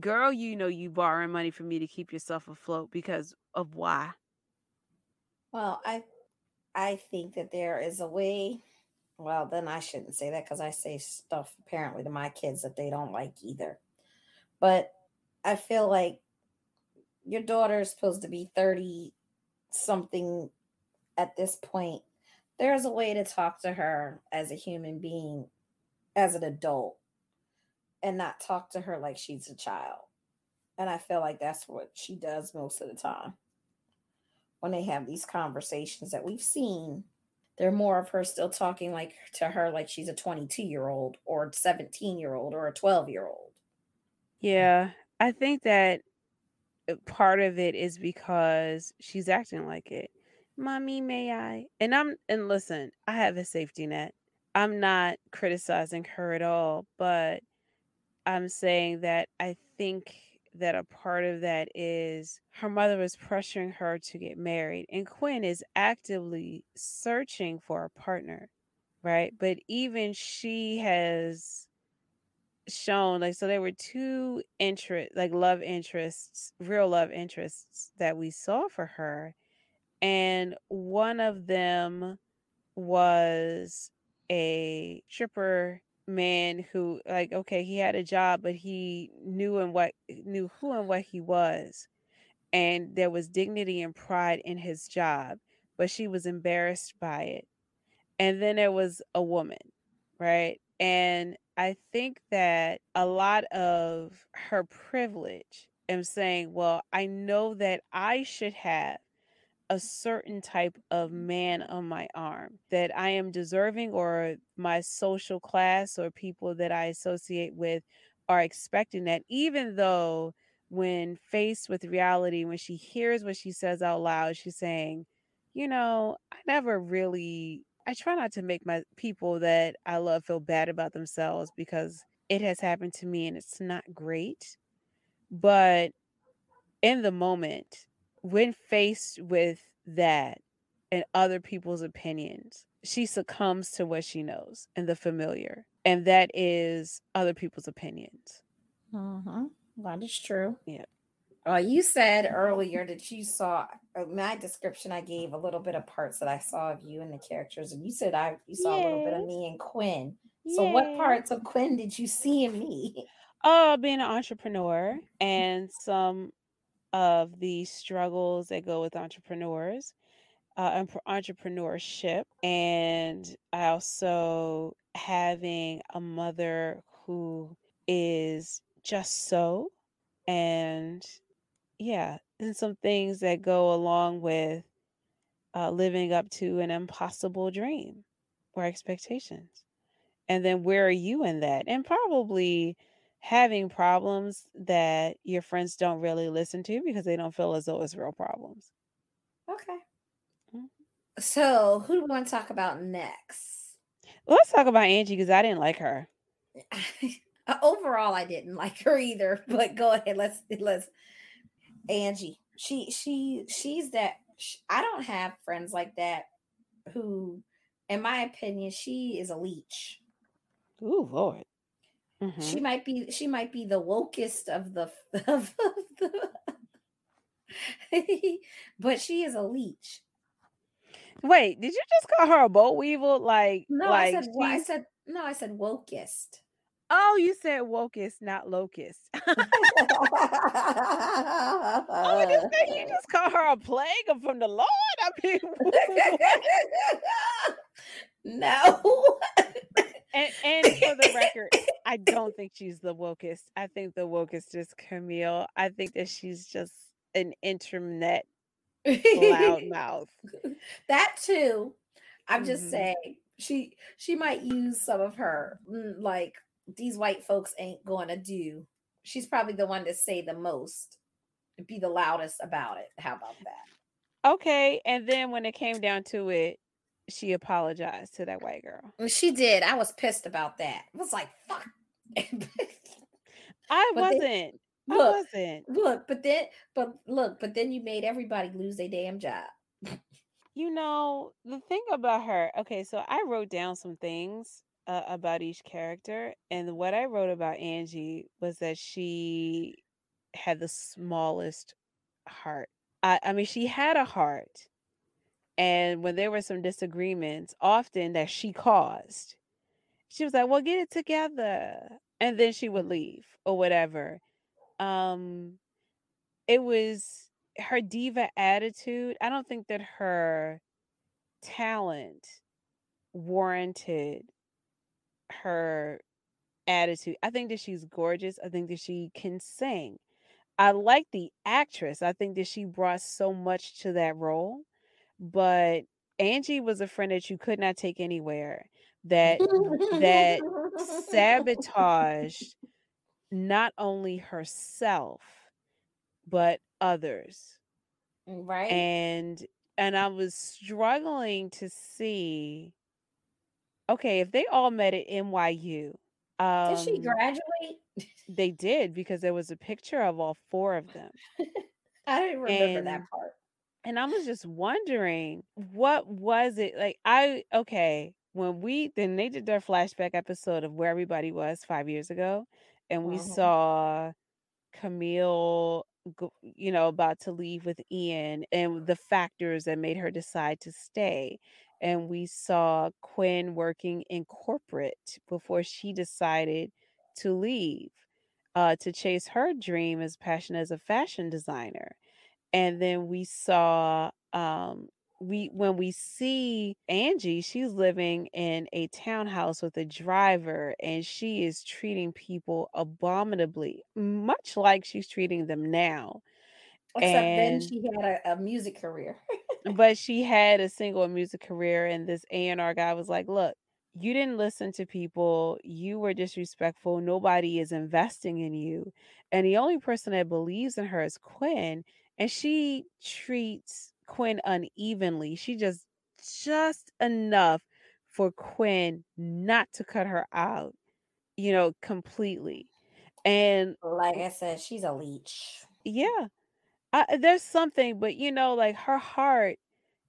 Girl, you know you borrowing money from me to keep yourself afloat because of why? well, I I think that there is a way. Well, then I shouldn't say that because I say stuff apparently to my kids that they don't like either. But I feel like your daughter is supposed to be 30 something at this point. There's a way to talk to her as a human being, as an adult, and not talk to her like she's a child. And I feel like that's what she does most of the time. When they have these conversations that we've seen, they're more of her still talking like to her like she's a 22 year old or 17 year old or a 12 year old. Yeah, I think that Uh, part of it is because she's acting like it. Mommy, may I? And I'm and listen, I have a safety net. I'm not criticizing her at all, but I'm saying that I think that a part of that is her mother was pressuring her to get married, and Quinn is actively searching for a partner, right? But even she has shown like so there were two interest like love interests real love interests that we saw for her and one of them was a stripper man who like okay he had a job but he knew and what knew who and what he was and there was dignity and pride in his job but she was embarrassed by it and then there was a woman right and i think that a lot of her privilege am saying well i know that i should have a certain type of man on my arm that I am deserving or my social class or people that I associate with are expecting that, even though when faced with reality, when she hears what she says out loud, she's saying, you know, I never really, I try not to make my people that I love feel bad about themselves because it has happened to me and it's not great. But in the moment, when faced with that and other people's opinions, she succumbs to what she knows and the familiar. And that is other people's opinions. Mm-hmm. That is true. Yeah. Uh, you said earlier that you saw uh, my description. I gave a little bit of parts that I saw of you and the characters, and you said I you saw a little bit of me and Quinn. So, what parts of Quinn did you see in me? Uh, being an entrepreneur [laughs] and some of the struggles that go with entrepreneurs, uh, entrepreneurship, and I also having a mother who is just so, and yeah, and some things that go along with uh, living up to an impossible dream or expectations. And then where are you in that? And probably having problems that your friends don't really listen to because they don't feel as though it's real problems. Okay. Mhm. So, who do we want to talk about next? Let's talk about Angie because I didn't like her. [laughs] Overall, I didn't like her either. But go ahead. Let's let's. Angie, she she she's that. sh- I don't have friends like that. Who, in my opinion, she is a leech. Ooh, Lord. She Mhm. might be she might be the wokest of the [laughs] of the [laughs] but she is a leech. Wait, did you just call her a boll weevil? Like, No, I said wo- I said no, I said wokest. Oh, you said wokest, not locust. [laughs] oh, you, [laughs] you just call her a plague from the Lord. I mean, [laughs] no. and, and for the record, I don't think she's the wokest. I think the wokest is Camille. I think that she's just an internet loudmouth. That too. I'm just mm-hmm. saying she she might use some of her mm, like these white folks ain't going to do. She's probably the one to say the most, be the loudest about it. How about that? Okay, and then when it came down to it, she apologized to that white girl. She did. I was pissed about that. I was like, fuck. I [laughs] wasn't. Then, look, I wasn't. Look, but then, but look, but then you made everybody lose their damn job. [laughs] you know, the thing about her, okay, so I wrote down some things uh, about each character, and what I wrote about Angie was that she had the smallest heart. I, I mean, she had a heart, and when there were some disagreements, often that she caused, she was like, "Well, get it together," and then she would leave or whatever. Um, it was her diva attitude. I don't think that her talent warranted her attitude. I think that she's gorgeous. I think that she can sing. I like the actress. I think that she brought so much to that role. But Angie was a friend that you could not take anywhere. That that sabotaged [laughs] not only herself but others. Right. And and I was struggling to see Okay, if they all met at NYU, Did she um graduate? they did because there was a picture of all four of them. [laughs] I didn't remember that part. and I was just wondering what was it like I okay, when we then they did their flashback episode of where everybody was 5 years ago and we Mhm. saw Camille you know about to leave with Ian and the factors that made her decide to stay and we saw Quinn working in corporate before she decided to leave uh, to chase her dream as passion as a fashion designer. And then we saw um, we when we see Angie, she's living in a townhouse with a driver and she is treating people abominably, much like she's treating them now. Except then And she had a, a music career. [laughs] but she had a single music career and this A&R guy was like, "Look, you didn't listen to people. You were disrespectful. Nobody is investing in you." And the only person that believes in her is Quinn, and she treats Quinn unevenly. She just just enough for Quinn not to cut her out, you know, completely. And like I said, she's a leech. yeah, I, uh, there's something, but you know, like her heart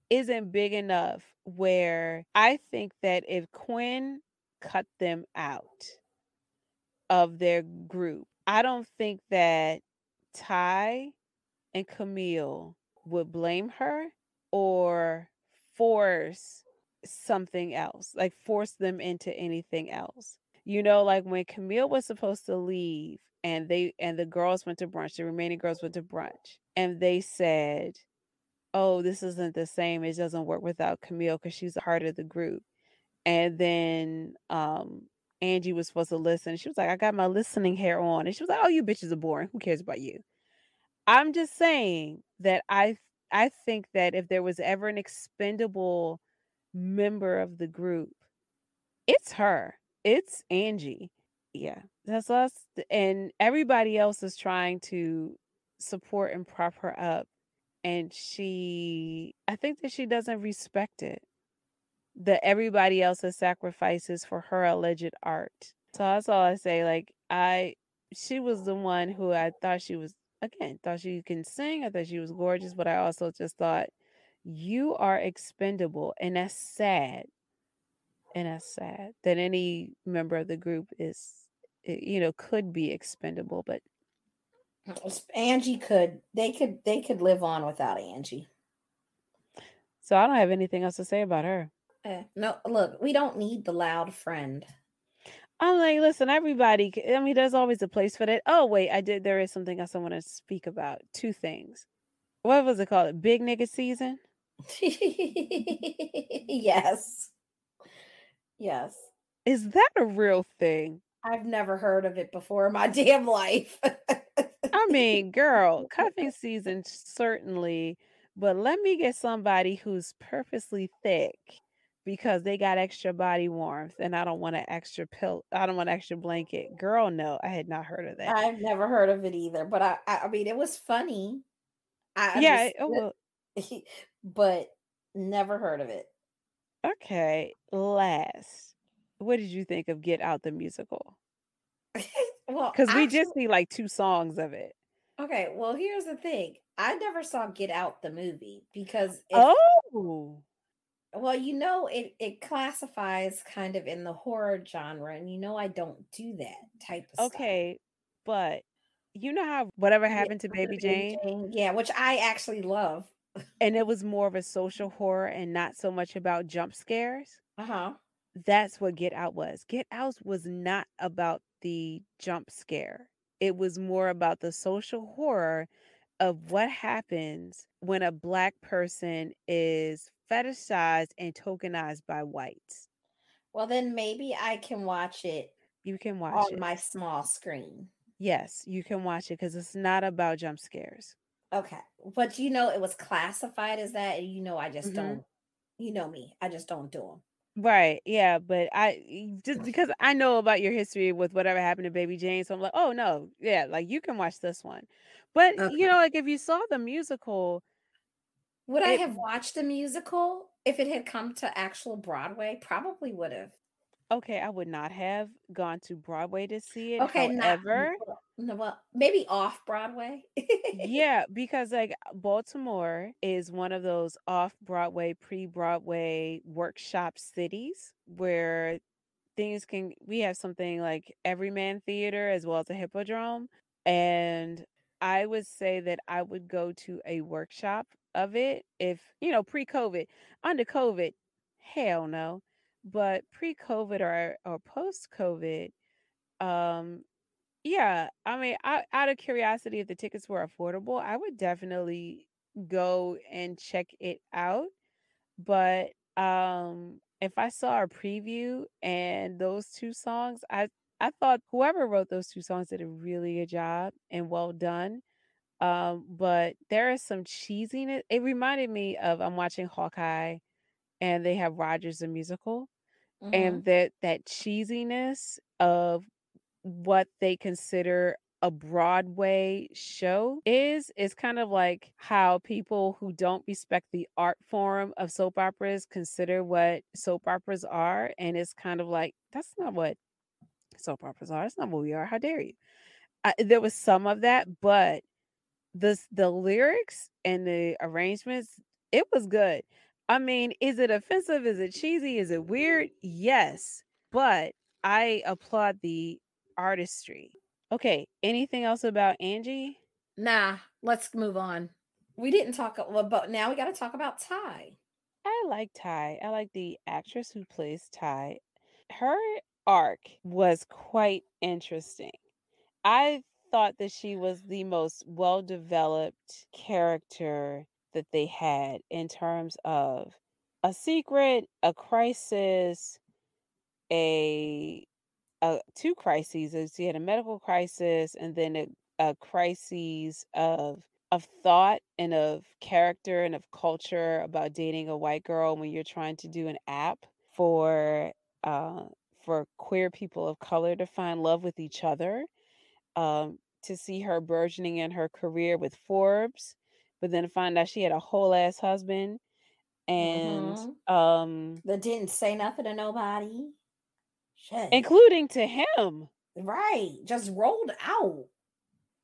isn't big enough where I think that if Quinn cut them out of their group, I don't think that Ty and Camille would blame her or force something else, like force them into anything else. You know, like when Camille was supposed to leave and they and the girls went to brunch, the remaining girls went to brunch, and they said, "Oh, this isn't the same. It doesn't work without Camille because she's a part of the group." And then um Angie was supposed to listen. She was like, "I got my listening hair on," and she was like, "Oh, you bitches are boring. Who cares about you?" I'm just saying that I I think that if there was ever an expendable member of the group, it's her. It's Angie. Yeah, that's us. And everybody else is trying to support and prop her up. And she, I think that she doesn't respect it. That everybody else's sacrifices for her alleged art. So that's all I say. Like, I, she was the one who I thought she was, again, thought she can sing. I thought she was gorgeous, but I also just thought, you are expendable. And that's sad and that's sad that any member of the group is eh, you know could be expendable but Angie could they could they could live on without Angie. So I don't have anything else to say about her. Eh, no, look, we don't need the loud friend. I'm like, listen, everybody. I mean, there's always a place for that. Oh wait, I did. There is something else I want to speak about. Two things. What was it called? Big nigga season. [laughs] yes. Yes. Is that a real thing? I've never heard of it before in my [laughs] damn life. I mean, girl, cuffing [laughs] season certainly, but let me get somebody who's purposely thick because they got extra body warmth and I don't want an extra pill. I don't want an extra blanket. Girl, no, I had not heard of that. I've never heard of it either, but I I, I mean it was funny. I yeah, oh, well, [laughs] but never heard of it. Okay, last. What did you think of Get Out the musical? [laughs] well, Because we just see like two songs of it. okay, well, here's the thing. I never saw Get Out the movie because if, Oh, well, you know, it it classifies kind of in the horror genre, and you know I don't do that type of stuff. okay. But you know how whatever Yeah, happened to Baby Jane? yeah, which I actually love. And it was more of a social horror and not so much about jump scares. Uh-huh. That's what Get Out was. Get Out was not about the jump scare. It was more about the social horror of what happens when a black person is fetishized and tokenized by whites. Well, then maybe I can watch it You can watch on it. my small screen. Yes, you can watch it because it's not about jump scares. Okay. But you know, it was classified as that, and you know, I just Mhm. don't, you know me, I just don't do them. Right. Yeah. But I just because I know about your history with whatever happened to Baby Jane. So I'm like, oh no. Yeah, like you can watch this one. But you know, like if you saw the musical, Would I have watched the musical if it had come to actual Broadway? Probably would have. Okay, I would not have gone to Broadway to see it. Okay, However, well, no, well, maybe off Broadway. yeah, [laughs] because like uh, Baltimore is one of those off Broadway, pre Broadway workshop cities where things can we have something like Everyman Theater as well as a Hippodrome. And I would say that I would go to a workshop of it if, you know, pre COVID. Under COVID, hell no. But pre COVID or or post COVID, um, yeah, I mean, out, out of curiosity, if the tickets were affordable, I would definitely go and check it out. But um if I saw a preview and those two songs, I I thought whoever wrote those two songs did a really good job and well done. Um, but there is some cheesiness. It reminded me of I'm watching Hawkeye and they have Rogers the musical hmm and that that cheesiness of what they consider a Broadway show is is kind of like how people who don't respect the art form of soap operas consider what soap operas are and it's kind of like that's not what soap operas are. That's not what we are. How dare you? I, there was some of that but the the lyrics and the arrangements it was good i mean is it offensive? Is it cheesy? Is it weird? Yes but i applaud the artistry. Okay anything else about angie? Nah, let's move on. We didn't talk about now we got to talk about Ty. i like ty. I like the actress who plays ty. Her arc was quite interesting. I thought that she was the most well developed character that they had in terms of a secret, a crisis, a, a two crises. Uh, She had a medical crisis and then a, a crisis of of thought and of character and of culture about dating a white girl when you're trying to do an app for uh, for queer people of color to find love with each other um, to see her burgeoning in her career with Forbes, but then to find out she had a whole ass husband and hmm um That didn't say nothing to nobody. Shit. including to him. Right. Just rolled out.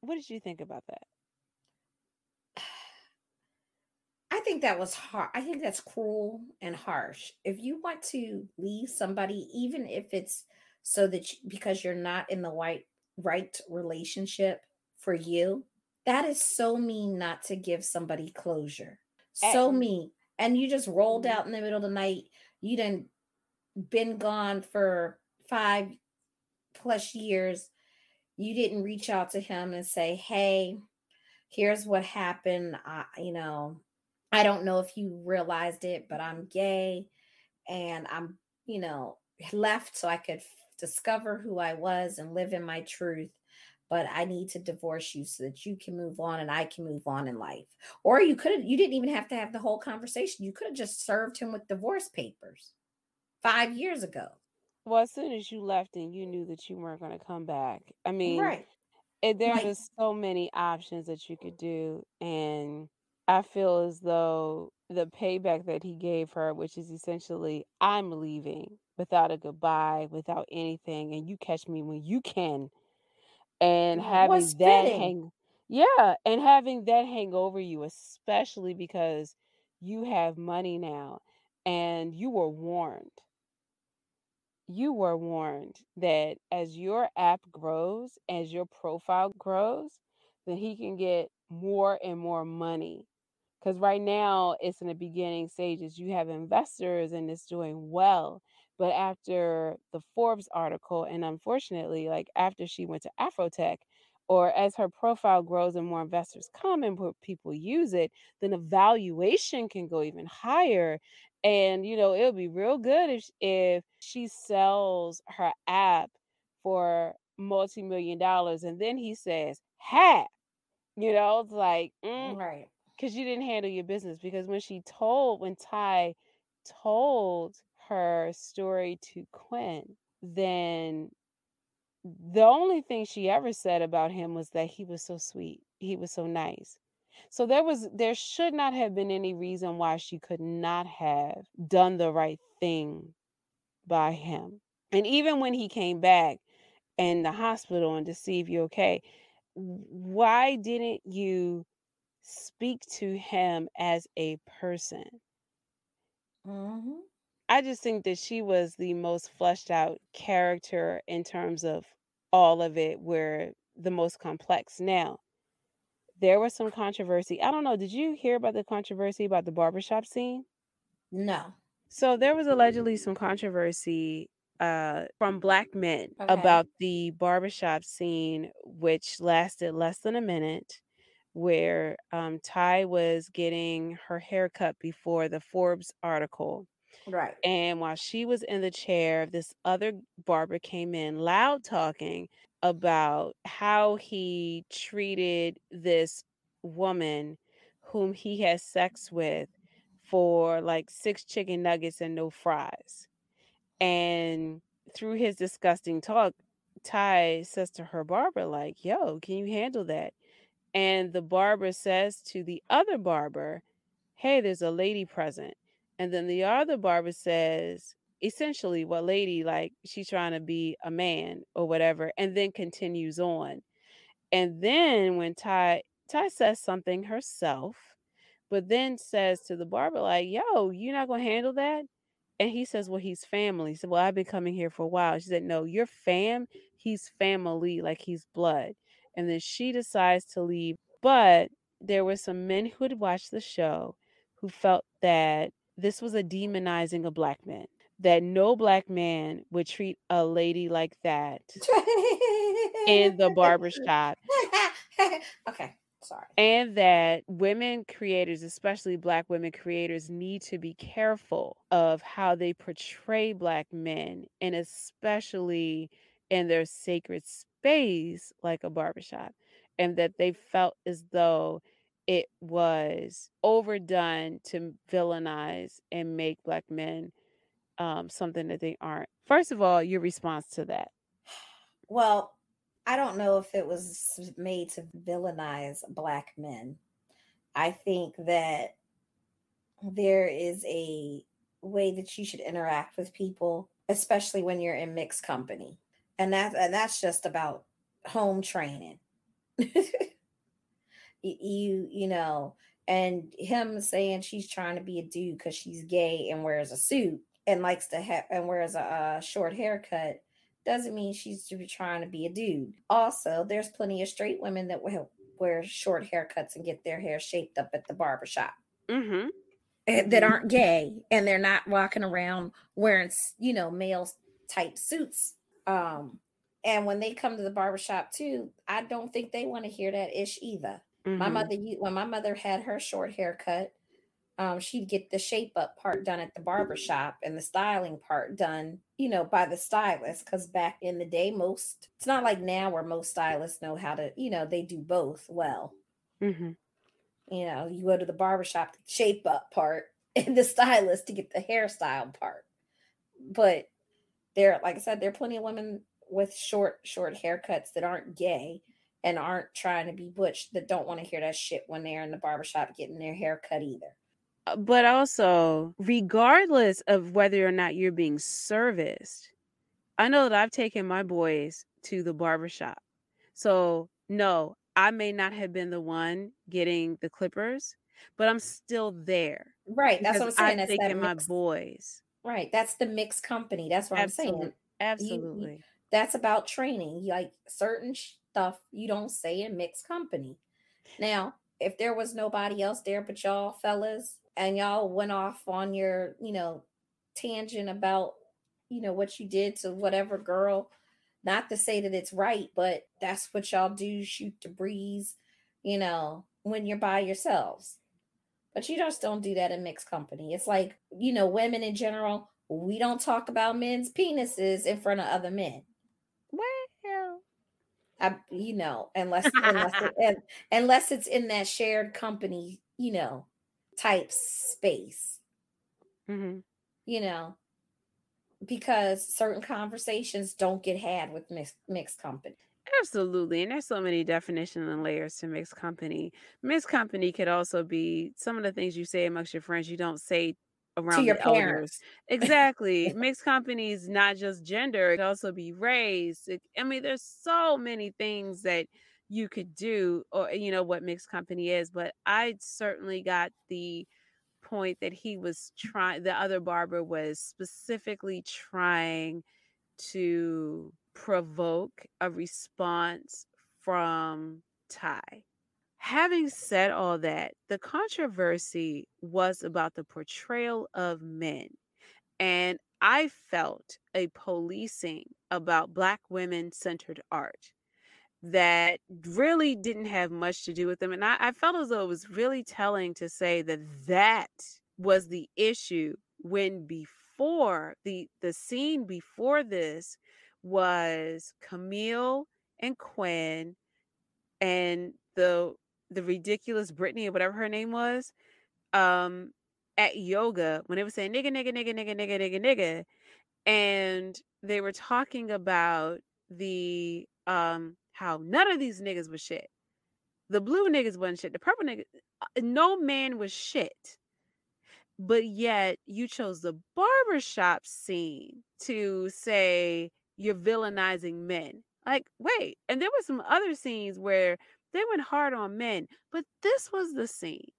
What did you think about that? [sighs] I think that was hard. I think that's cruel and harsh. If you want to leave somebody, even if it's so that you, because you're not in the right right relationship for you, that is so mean not to give somebody closure. So mean. And you just rolled Mhm. out in the middle of the night. You didn't been gone for five plus years, you didn't reach out to him and say, "Hey, here's what happened. I, you know, I don't know if you realized it, but I'm gay and I'm, you know, left so I could discover who I was and live in my truth. But I need to divorce you so that you can move on and I can move on in life. Or you could have, you didn't even have to have the whole conversation. You could have just served him with divorce papers five years ago. Well, as soon as you left and you knew that you weren't going to come back, I mean, Right. Eh, it, there's Like, just so many options that you could do. And I feel as though the payback that he gave her, which is essentially, I'm leaving without a goodbye, without anything, and you catch me when you can. And having that fitting. hang, yeah, and having that hang over you, especially because you have money now and you were warned you were warned that as your app grows, as your profile grows, then he can get more and more money. Because right now it's in the beginning stages. You have investors and it's doing well. But after the Forbes article, and unfortunately, like after she went to Afrotech, or as her profile grows and more investors come and more people use it, then the valuation can go even higher. And you know, it'll be real good if if she sells her app for multi-million dollars and then he says, "Ha!" You know, it's like, mm, Right. because you didn't handle your business. Because when she told, when Ty told her story to Quinn, then the only thing she ever said about him was that he was so sweet. He was so nice. So there was there should not have been any reason why she could not have done the right thing by him. And even when he came back in the hospital and to see if you're okay, why didn't you speak to him as a person? hmm I just think that she was the most fleshed out character in terms of all of it, where the most complex. Now, there was some controversy. I don't know, did you hear about the controversy about the barbershop scene? No. So there was allegedly some controversy uh, from black men Okay. about the barbershop scene, which lasted less than a minute, where um, Ty was getting her hair cut before the Forbes article. Right. And while she was in the chair, this other barber came in loud talking about how he treated this woman whom he had sex with for like six chicken nuggets and no fries. And through his disgusting talk, Ty says to her barber, like, yo, can you handle that? And the barber says to the other barber, hey, there's a lady present. And then the other barber says, essentially, what lady, like, she's trying to be a man or whatever, and then continues on. And then when Ty Ty says something herself, but then says to the barber, like, yo, you're not gonna handle that? And he says, Well, he's family. He said, Well, I've been coming here for a while. She said, No, you're fam. He's family, like he's blood. And then she decides to leave. But there were some men who had watched the show who felt that this was a demonizing of black men, that no black man would treat a lady like that in the barbershop [laughs] okay. Sorry. and that women creators, especially black women creators, need to be careful of how they portray black men, and especially in their sacred space, like a barbershop, and that they felt as though it was overdone to villainize and make black men um, something that they aren't. First of all, your response to that. Well, I don't know if it was made to villainize black men. I think that there is a way that you should interact with people, especially when you're in mixed company. And that and that's just about home training. [laughs] You you know, and him saying she's trying to be a dude because she's gay and wears a suit and likes to have and wears a, uh short haircut doesn't mean she's to be trying to be a dude. Also, there's plenty of straight women that will wear short haircuts and get their hair shaped up at the barbershop Mm-hmm. eh, that aren't gay and they're not walking around wearing you know male type suits um and when they come to the barbershop too, I don't think they want to hear that ish either. Mm-hmm. My mother, when my mother had her short haircut, um, she'd get the shape up part done at the barbershop and the styling part done, you know, by the stylist. Because back in the day, most, it's not like now where most stylists know how to, you know, they do both well. Mm-hmm. You know, you go to the barbershop, the shape up part, [laughs] and the stylist to get the hairstyle part. But there, like I said, there are plenty of women with short, short haircuts that aren't gay and aren't trying to be butch that don't want to hear that shit when they're in the barbershop getting their hair cut either. Uh, but also, regardless of whether or not you're being serviced, I know that I've taken my boys to the barbershop. So, no, I may not have been the one getting the clippers, but I'm still there. Right. That's what I'm saying. I've taken my boys. Right. That's the mixed company. That's what Absolutely. I'm saying. Absolutely. You, you, that's about training. Like certain stuff you don't say in mixed company. Now, if there was nobody else there but y'all fellas, and y'all went off on your, you know, tangent about, you know, what you did to whatever girl, not to say that it's right, but that's what y'all do, shoot the breeze, you know, when you're by yourselves. But you just don't do that in mixed company. It's like, you know, women in general, we don't talk about men's penises in front of other men. I, you know, unless unless it, [laughs] unless it's in that shared company, you know, type space. Mm-hmm. You know, because certain conversations don't get had with mixed, mixed company. Absolutely. And there's so many definitions and layers to mixed company. Mixed company could also be some of the things you say amongst your friends you don't say around to your parents. Elders. Exactly. [laughs] Mixed companies, not just gender, it could also be race. It, I mean, there's so many things that you could do, or you know what mixed company is. But I certainly got the point that he was trying. The other barber was specifically trying to provoke a response from Ty. Having said all that, the controversy was about the portrayal of men. And I felt a policing about Black women centered art that really didn't have much to do with them. And I, I felt as though it was really telling to say that that was the issue when before the the scene before this was Camille and Quinn and the the ridiculous Brittany or whatever her name was um at yoga when they were saying nigga nigga nigga nigga nigga nigga nigga and they were talking about the um how none of these niggas was shit. The blue niggas wasn't shit. The purple niggas, uh, no man was shit. But yet you chose the barbershop scene to say you're villainizing men. Like, wait, and there were some other scenes where they went hard on men, but this was the scene.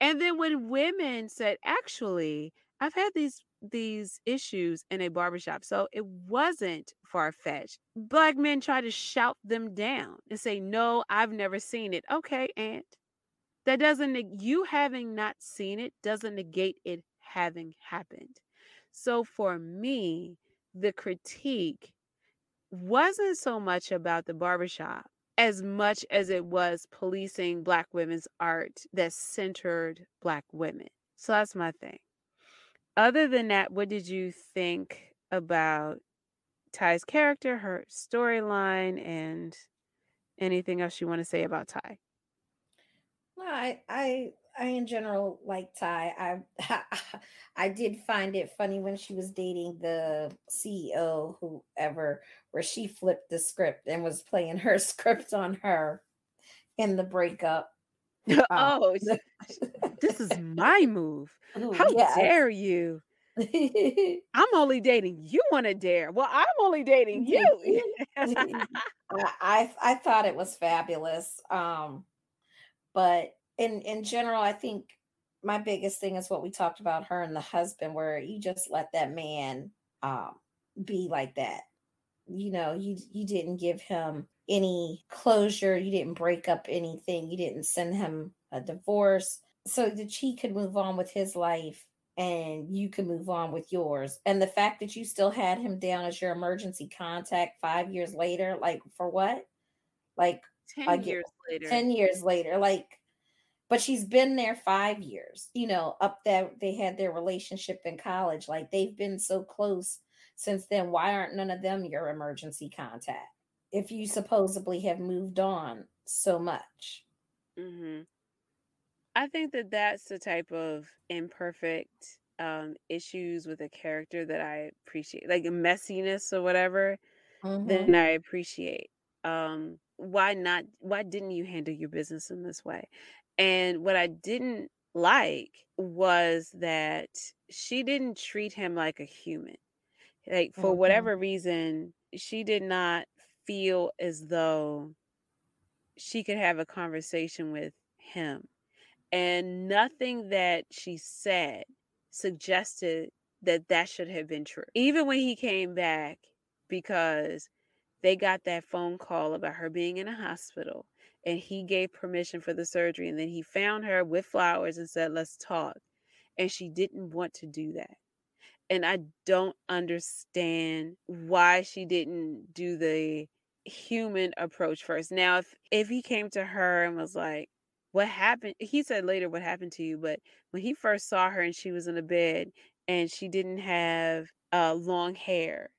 And then when women said, actually, I've had these these issues in a barbershop. So it wasn't far fetched. Black men try to shout them down and say, No, I've never seen it. Okay, Aunt. That doesn't, you having not seen it doesn't negate it having happened. So for me, the critique wasn't so much about the barbershop as much as it was policing Black women's art that centered Black women. So that's my thing. Other than that, what did you think about Ty's character, her storyline, and anything else you want to say about Ty? Well, I, I, I in general like Ty. I, [laughs] I did find it funny when she was dating the CEO, whoever, where she flipped the script and was playing her [laughs] script on her in the breakup. [laughs] oh, this is my move. How yes. dare you? I'm only dating you want to dare. Well, I'm only dating you. I I thought it was fabulous. Um, but in in general, I think my biggest thing is what we talked about her and the husband, where you just let that man um be like that. You know, you you didn't give him any closure. You didn't break up anything. You didn't send him a divorce so that he could move on with his life and you can move on with yours. And the fact that you still had him down as your emergency contact five years later, like for what? Like 10 years later. 10 years later, like, but she's been there five years, you know, up there. They had their relationship in college. Like they've been so close since then. Why aren't none of them your emergency contact? If you supposedly have moved on so much. Mm-hmm. I think that that's the type of imperfect um, issues with a character that I appreciate, like messiness or whatever. Mm-hmm. Then I appreciate. Um, why not? Why didn't you handle your business in this way? And what I didn't like was that she didn't treat him like a human. Like for mm-hmm. whatever reason, she did not feel as though she could have a conversation with him and nothing that she said suggested that that should have been true. Even when he came back, because they got that phone call about her being in a hospital and he gave permission for the surgery. And then he found her with flowers and said, Let's talk. And she didn't want to do that. And I don't understand why she didn't do the human approach first. Now, if if he came to her and was like, what happened he said later what happened to you but when he first saw her and she was in a bed and she didn't have uh long hair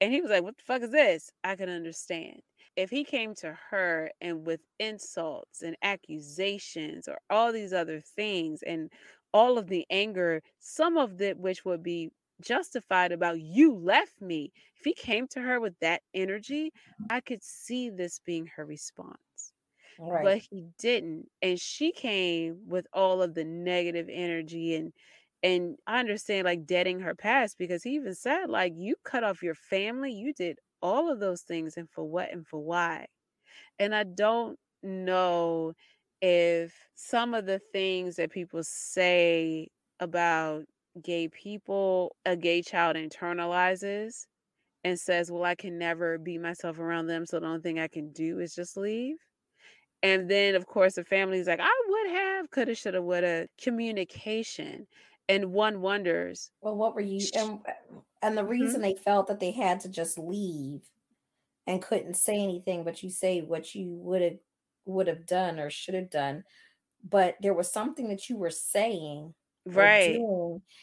and he was like what the fuck is this i can understand if he came to her and with insults and accusations or all these other things and all of the anger some of it which would be justified about you left me if he came to her with that energy i could see this being her response Right. but he didn't and she came with all of the negative energy and and i understand like deading her past because he even said like you cut off your family you did all of those things and for what and for why and i don't know if some of the things that people say about gay people a gay child internalizes and says well i can never be myself around them so the only thing i can do is just leave and then, of course, the family's like, I would have, coulda, shoulda, woulda, communication. And one wonders. Well, what were you? And, uh, and the mm-hmm. reason mm-hmm. they felt that they had to just leave and couldn't say anything, but you say what you would have would have done or should have done, but there was something that you were saying, right,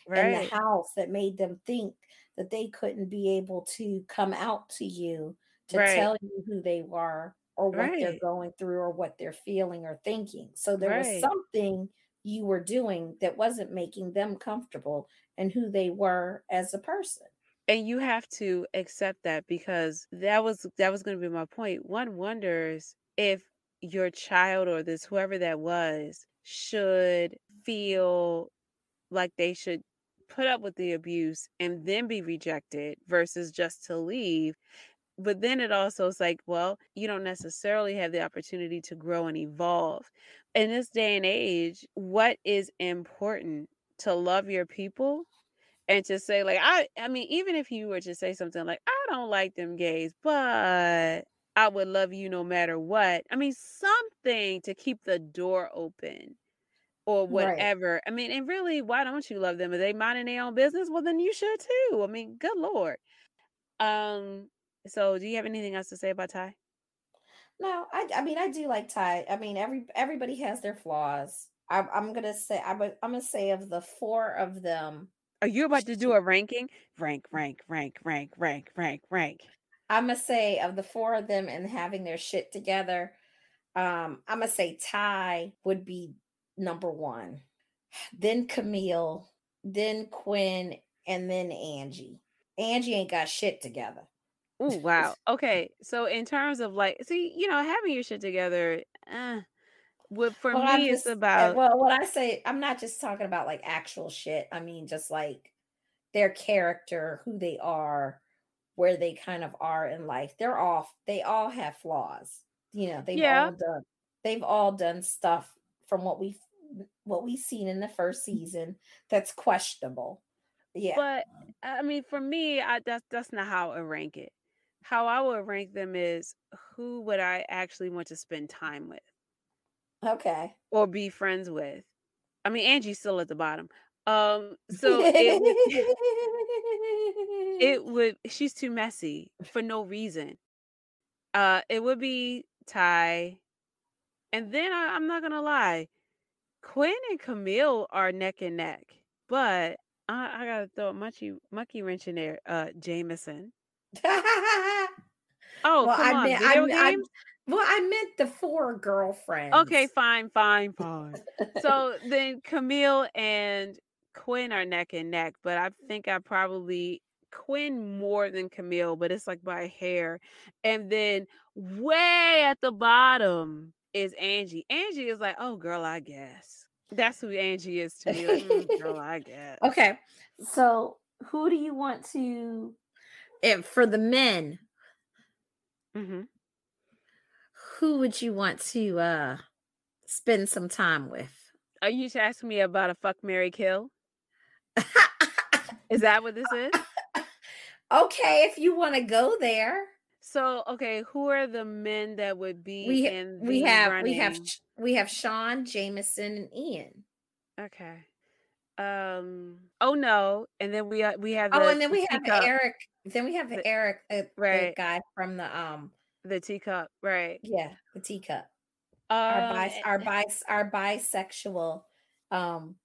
right, in the house that made them think that they couldn't be able to come out to you to right. tell you who they were or what right. they're going through or what they're feeling or thinking. So there was something you were doing that wasn't making them comfortable and who they were as a person. And you have to accept that because that was that was going to be my point. One wonders if your child or this whoever that was should feel like they should put up with the abuse and then be rejected versus just to leave but then it also is like, well, you don't necessarily have the opportunity to grow and evolve. In this day and age, what is important to love your people and to say like I I mean even if you were to say something like I don't like them gays, but I would love you no matter what. I mean something to keep the door open or whatever. Right. I mean, and really, why don't you love them? Are they minding their own business? Well, then you should too. I mean, good lord. Um, so, do you have anything else to say about Ty? No, I I mean I do like Ty. I mean every everybody has their flaws. I, I'm gonna say I'm gonna say of the four of them. Are you about to do a ranking? Rank, rank, rank, rank, rank, rank, rank. I'm gonna say of the four of them and having their shit together. Um, I'm gonna say Ty would be number one, [sighs] then Camille, then Quinn, and then Angie. Angie ain't got shit together. Oh wow. Okay. So in terms of like, see, you know, having your shit together, uh, what for well, me just, it's about. Well, what I say, I'm not just talking about like actual shit. I mean, just like their character, who they are, where they kind of are in life. They're all they all have flaws. You know, they've yeah. all done they've all done stuff from what we've what we've seen in the first mm-hmm. season that's questionable. Yeah. But I mean, for me, I that's that's not how I rank it how I would rank them is who would I actually want to spend time with? Okay. Or be friends with. I mean, Angie's still at the bottom. Um, [laughs] so it would it [laughs] would she's too messy for no reason. Uh, it would be Ty, and then I, I'm not gonna lie, Quinn and Camille are neck and neck, but I, I gotta throw a monkey monkey wrench in there. Uh, Jameson. [laughs] Oh, well, come I on, meant, I, video I, games. Well, I meant the four girlfriends. Okay, fine, fine, fine. [laughs] So then Camille and Quinn are neck and neck, but I think I probably Quinn more than Camille, but it's like by hair. And then way at the bottom is Angie. Angie is like, oh girl, I guess. That's who Angie is to me. Like, "Mm, girl, I [laughs] guess. okay, so who do you want to? If for the men, hmm who would you want to uh spend some time with? Are you asking me about a fuck Mary Kill? Is that what this [laughs] is? okay, if you want to go there, So okay, who are the men that would be we in the we have we have we have Sean, Jameson, and Ian. Okay. Um. Oh no, and then we uh, we have the, Oh, and then we have Eric. Then we have the, Eric, uh, right? guy from the um, The teacup, right? yeah, the teacup. Our Um. bis, our bis, our bisexual, um,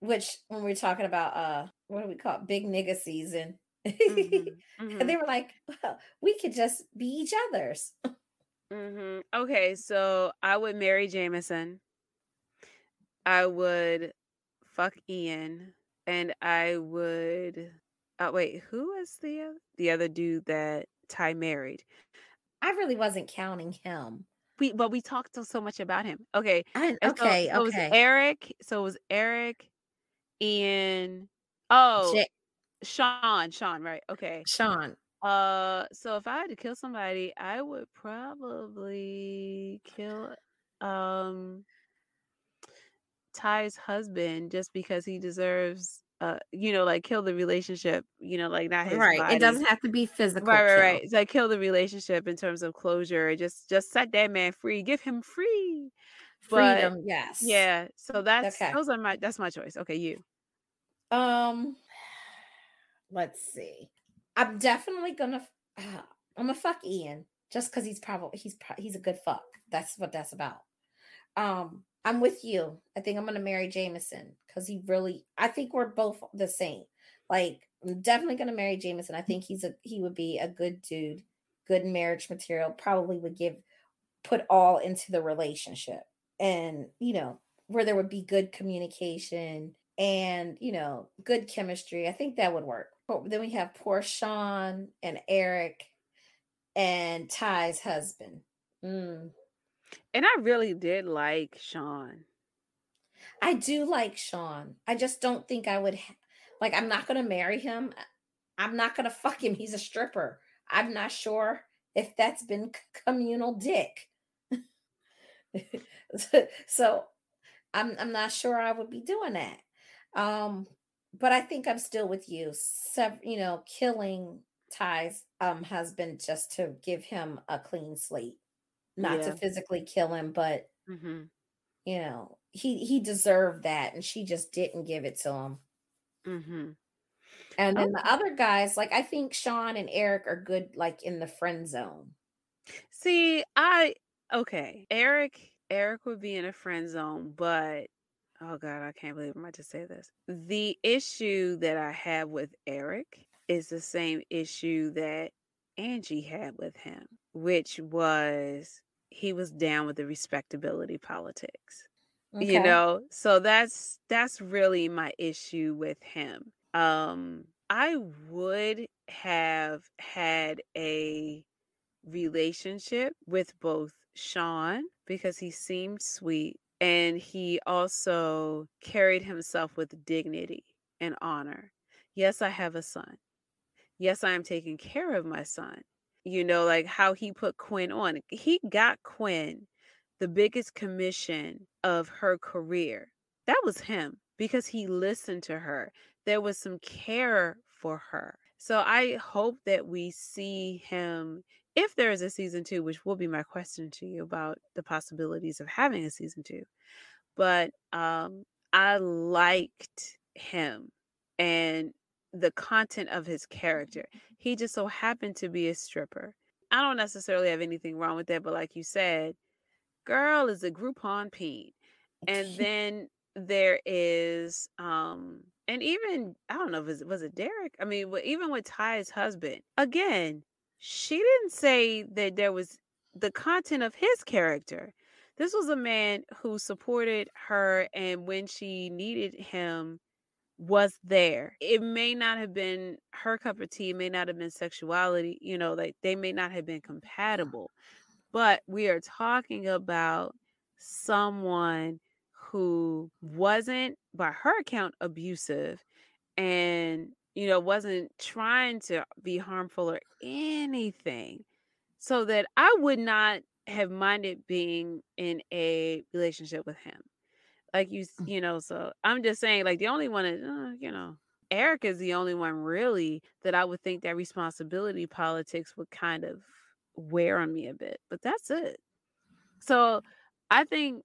which when we are talking about uh, what do we call it? Big nigga season. Mhm. [laughs] And Mhm. they were like, well, we could just be each other's. [laughs] Mhm. Okay, so I would marry Jameson. I would fuck Ian, and I would. Uh, wait, who was the the other dude that Ty married? I really wasn't counting him. We but we talked so, so much about him. Okay, I, and so okay, so it was okay. Eric. So it was Eric, Ian. Oh, J- Sean. Sean. Right. Okay. Sean. Uh, so if I had to kill somebody, I would probably kill um Ty's husband just because he deserves uh you know like kill the relationship, you know, like not his Right. It doesn't have to be physical Right, right, kill. right. It's like kill the relationship in terms of closure. Just just set that man free. Give him free. But Freedom, yes. yeah, so that's Okay. those are my that's my choice. Okay, you. Um, let's see. I'm definitely gonna. Uh, I'm gonna fuck Ian just because he's probably he's pro- he's a good fuck. That's what that's about. Um, I'm with you. I think I'm gonna marry Jameson because he really. I think we're both the same. Like, I'm definitely gonna marry Jameson. I think he's a he would be a good dude, good marriage material. Probably would give put all into the relationship, and you know where there would be good communication and you know good chemistry. I think that would work. But then we have poor Sean and Eric and Ty's husband. Mm. And I really did like Sean. I do like Sean. I just don't think I would ha- like I'm not going to marry him. I'm not going to fuck him. He's a stripper. I'm not sure if that's been communal dick. [laughs] so I'm I'm not sure I would be doing that. Um but I think I'm still with you. Sev- you know, killing Ty's um husband just to give him a clean slate. Not to physically kill him, but hmm you know, he he deserved that and she just didn't give it to him. hmm And then the other guys, like I think Sean and Eric are good like in the friend zone. see, I okay. Eric, Eric would be in a friend zone, but oh god, I can't believe I'm about to say this. The issue that I have with Eric is the same issue that Angie had with him, which was he was down with the respectability politics. you know? So that's that's really my issue with him. Um i would have had a relationship with both sean because he seemed sweet and he also carried himself with dignity and honor. Yes i have a son yes i am taking care of my son you know like how he put quinn on he got quinn the biggest commission of her career. That was him because he listened to her. There was some care for her. So I hope that we see him if there is a season two, which will be my question to you about the possibilities of having a season two. But um I liked him and the content of his character. He just so happened to be a stripper. I don't necessarily have anything wrong with that, but like you said, girl is a Groupon peen. And [laughs] then there is um and even I don't know if it was, was it Derek? I mean, even with Ty's husband, again, she didn't say that there was the content of his character. This was a man who supported her and when she needed him was there. It may not have been her cup of tea, it may not have been sexuality, you know, like they may not have been compatible. But we are talking about someone who wasn't, by her account, abusive and, you know, wasn't trying to be harmful or anything. So that I would not have minded being in a relationship with him like you mm. you know so i'm just saying like the only one is uh, you know eric is the only one really that i would think that responsibility politics would kind of wear on me a bit but that's it so i think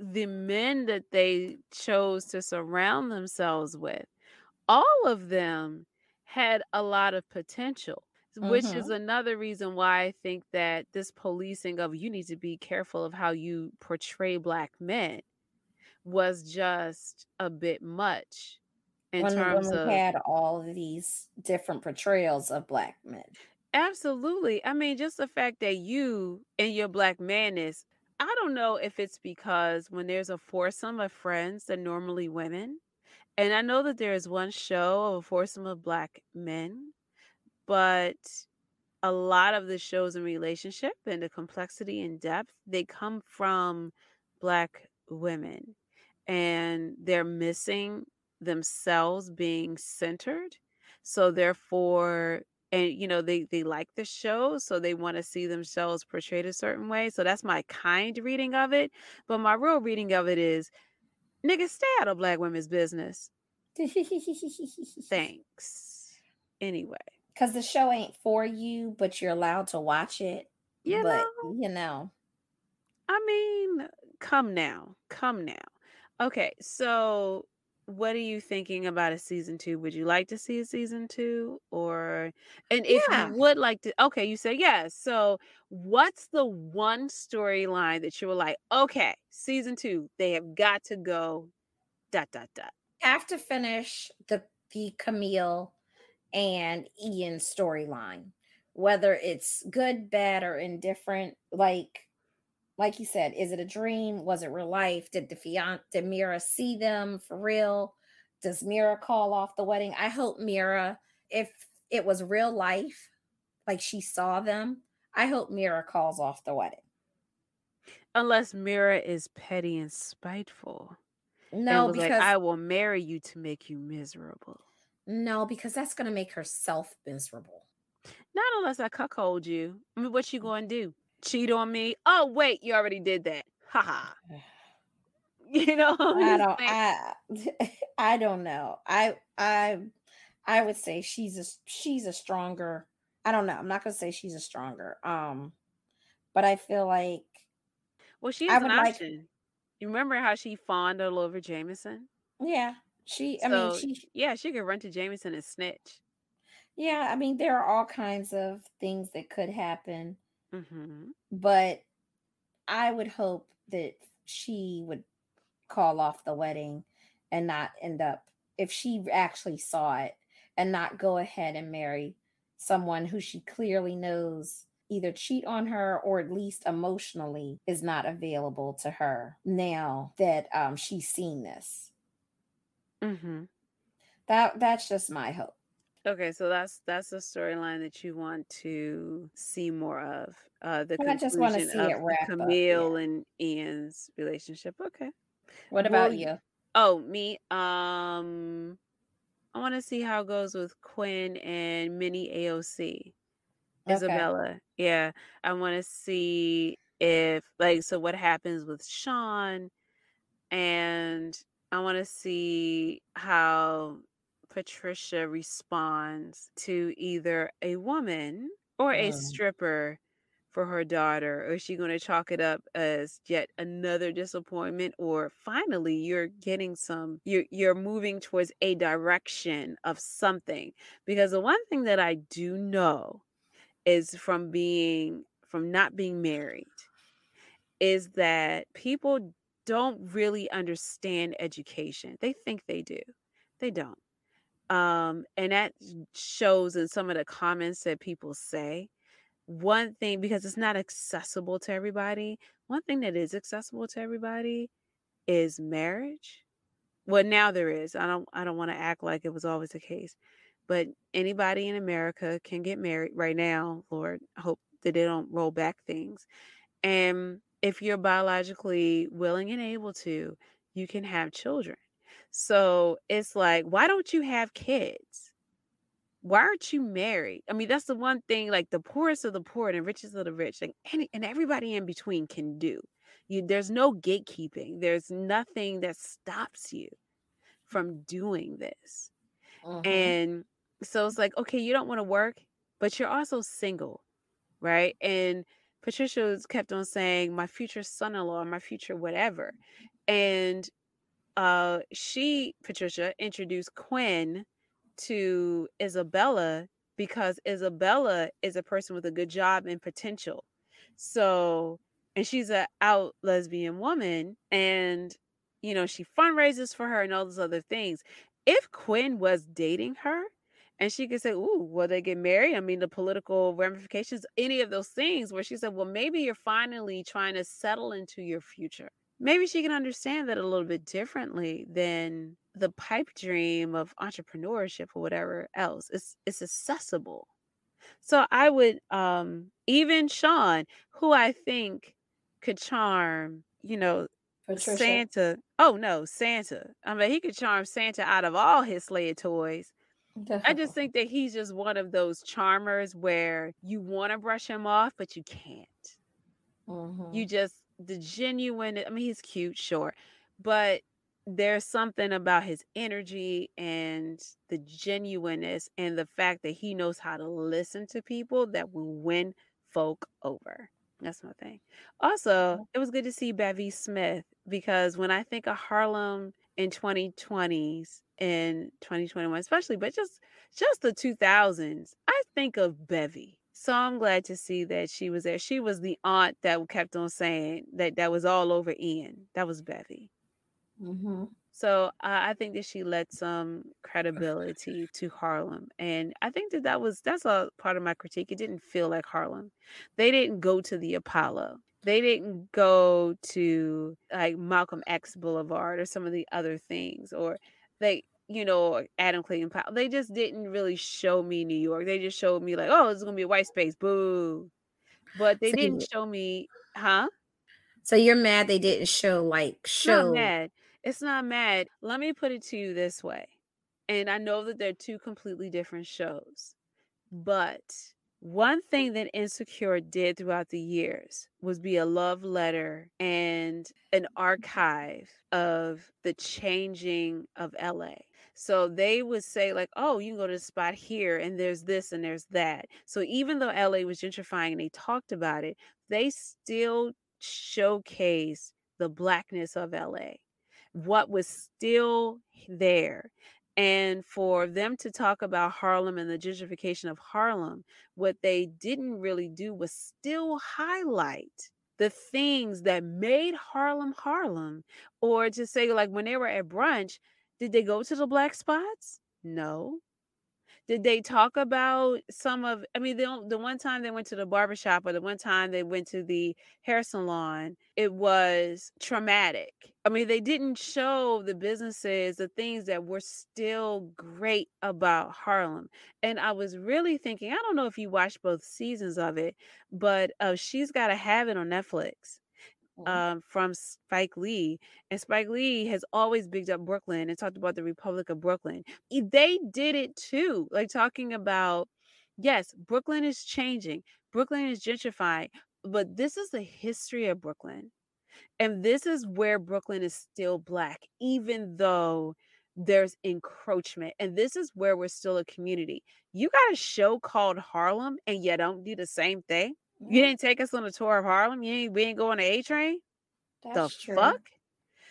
the men that they chose to surround themselves with all of them had a lot of potential which is mm-hmm. another reason why I think that this policing of you need to be careful of how you portray black men was just a bit much in terms of had all of these different portrayals of black men. Absolutely. I mean, just the fact that you and your black man is, I don't know if it's because when there's a foursome of friends, they're normally women. And I know that there is one show of a foursome of black men, but a lot of the shows in relationship and the complexity and depth, they come from black women and they're missing themselves being centered. So therefore, and you know, they they like the show, so they want to see themselves portrayed a certain way. So that's my kind reading of it. But my real reading of it is nigga, stay out of black women's business. [laughs] Thanks. Anyway. Because the show ain't for you, but you're allowed to watch it. You but know, you know. I mean, come now. Come now. Okay, so what are you thinking about a season two? Would you like to see a season two? Or and if Yeah. you would like to okay, you say yes. So what's the one storyline that you were like, okay, season two, they have got to go dot dot dot. Have to finish the the Camille and Ian storyline. Whether it's good, bad, or indifferent, like like you said, is it a dream? Was it real life? Did the fiance, did Mira see them for real? Does Mira call off the wedding? I hope Mira, if it was real life, like she saw them, I hope Mira calls off the wedding. Unless Mira is petty and spiteful. No, was because like, I will marry you to make you miserable. No, because that's gonna make herself miserable. Not unless I cuckold you. I mean, what you mm. gonna do? Cheat on me. Oh, wait, you already did that. Ha ha. [laughs] You know, [laughs] I don't I [laughs] I don't know. I I I would say she's a she's a stronger. I don't know. I'm not gonna say she's a stronger. Um, but I feel like well, she has an option. Like, you remember how she fawned all over Jameson? Yeah, she. I so, mean, she. Yeah, she could run to Jameson and snitch. Yeah, I mean, there are all kinds of things that could happen. Mm-hmm. But I would hope that she would call off the wedding and not end up, if she actually saw it, and not go ahead and marry someone who she clearly knows either cheat on her or at least emotionally is not available to her now that um, she's seen this. Mm-hmm. That that's just my hope. Okay, so that's that's the storyline that you want to see more of. Uh the I just want to see it wrap Camille yeah. and Ian's relationship. Okay. What about well, you? Oh, me. Um I want to see how it goes with Quinn and Mini AOC. Okay. Isabella. Yeah. I want to see if like so what happens with Sean and I want to see how Patricia responds to either a woman or a mm. stripper for her daughter or is she going to chalk it up as yet another disappointment or finally you're getting some you're you're moving towards a direction of something because the one thing that I do know is from being from not being married is that people don't really understand education. They think they do. They don't. Um, and that shows in some of the comments that people say. One thing because it's not accessible to everybody one thing that is accessible to everybody is marriage. Well now there is i don't i don't want to act like it was always the case but anybody in america can get married right now lord hope that they don't roll back things. And if you're biologically willing and able to you can have children so it's like why don't you have kids why aren't you married? I mean, that's the one thing like the poorest of the poor and the richest of the rich, like any and everybody in between can do. You there's no gatekeeping. There's nothing that stops you from doing this. Mhm. And so it's like, okay, you don't want to work, but you're also single, right? And Patricia kept on saying, my future son-in-law, my future whatever. And uh she, Patricia, introduced Quinn to Isabella because Isabella is a person with a good job and potential. So, and she's a out lesbian woman and you know, she fundraises for her and all those other things. If Quinn was dating her and she could say, Ooh, will they get married? I mean, the political ramifications, any of those things where she said, Well, maybe you're finally trying to settle into your future. Maybe she can understand that a little bit differently than the pipe dream of entrepreneurship or whatever else. It's it's accessible. So I would um even Sean, who I think could charm, you know, Patricia. Santa. Oh no, Santa. I mean, he could charm Santa out of all his sled toys. I just think that he's just one of those charmers where you want to brush him off, but you can't. Mhm. You just the genuine. I mean, he's cute, sure, but there's something about his energy and the genuineness and the fact that he knows how to listen to people that will win folk over. That's my thing. Also, it was good to see Bevy Smith because when I think of Harlem in 2020s and 2021 especially, but just just the 2000s, I think of Bevy. So I'm glad to see that she was there. She was the aunt that kept on saying that that was all over Ian. That was Bevy. Mhm. So uh, I think that she led some credibility to Harlem, and I think that that was that's a part of my critique. It didn't feel like Harlem. They didn't go to the Apollo. They didn't go to like Malcolm X Boulevard or some of the other things, or they, you know, Adam Clayton Powell. They just didn't really show me New York. They just showed me like, oh, it's gonna be a white space, boo. But they So didn't you show me, huh? so you're mad they didn't show like It's not show mad. It's not mad. Let me put it to you this way. And I know that they're two completely different shows. But one thing that Insecure did throughout the years was be a love letter and an archive of the changing of LA. So they would say, like, oh, you can go to the spot here and there's this and there's that. So even though LA was gentrifying and they talked about it, they still showcased the blackness of LA, what was still there. And for them to talk about Harlem and the gentrification of Harlem, what they didn't really do was still highlight the things that made Harlem Harlem. Or to say, like, when they were at brunch, did they go to the black spots? No. Did they talk about some of I mean, the the one time they went to the barbershop or the one time they went to the hair salon, it was traumatic. I mean, they didn't show the businesses, the things that were still great about Harlem. And I was really thinking, I don't know if you watched both seasons of it, but uh, She's Gotta Have It on Netflix. Um, from Spike Lee. And Spike Lee has always bigged up Brooklyn and talked about the Republic of Brooklyn. They did it too, like talking about, yes, Brooklyn is changing, Brooklyn is gentrifying, but this is the history of Brooklyn. And this is where Brooklyn is still black, even though there's encroachment. And this is where we're still a community. You got a show called Harlem and you don't do the same thing. You didn't take us on a tour of Harlem. You ain't we ain't going to A Train. The true. fuck.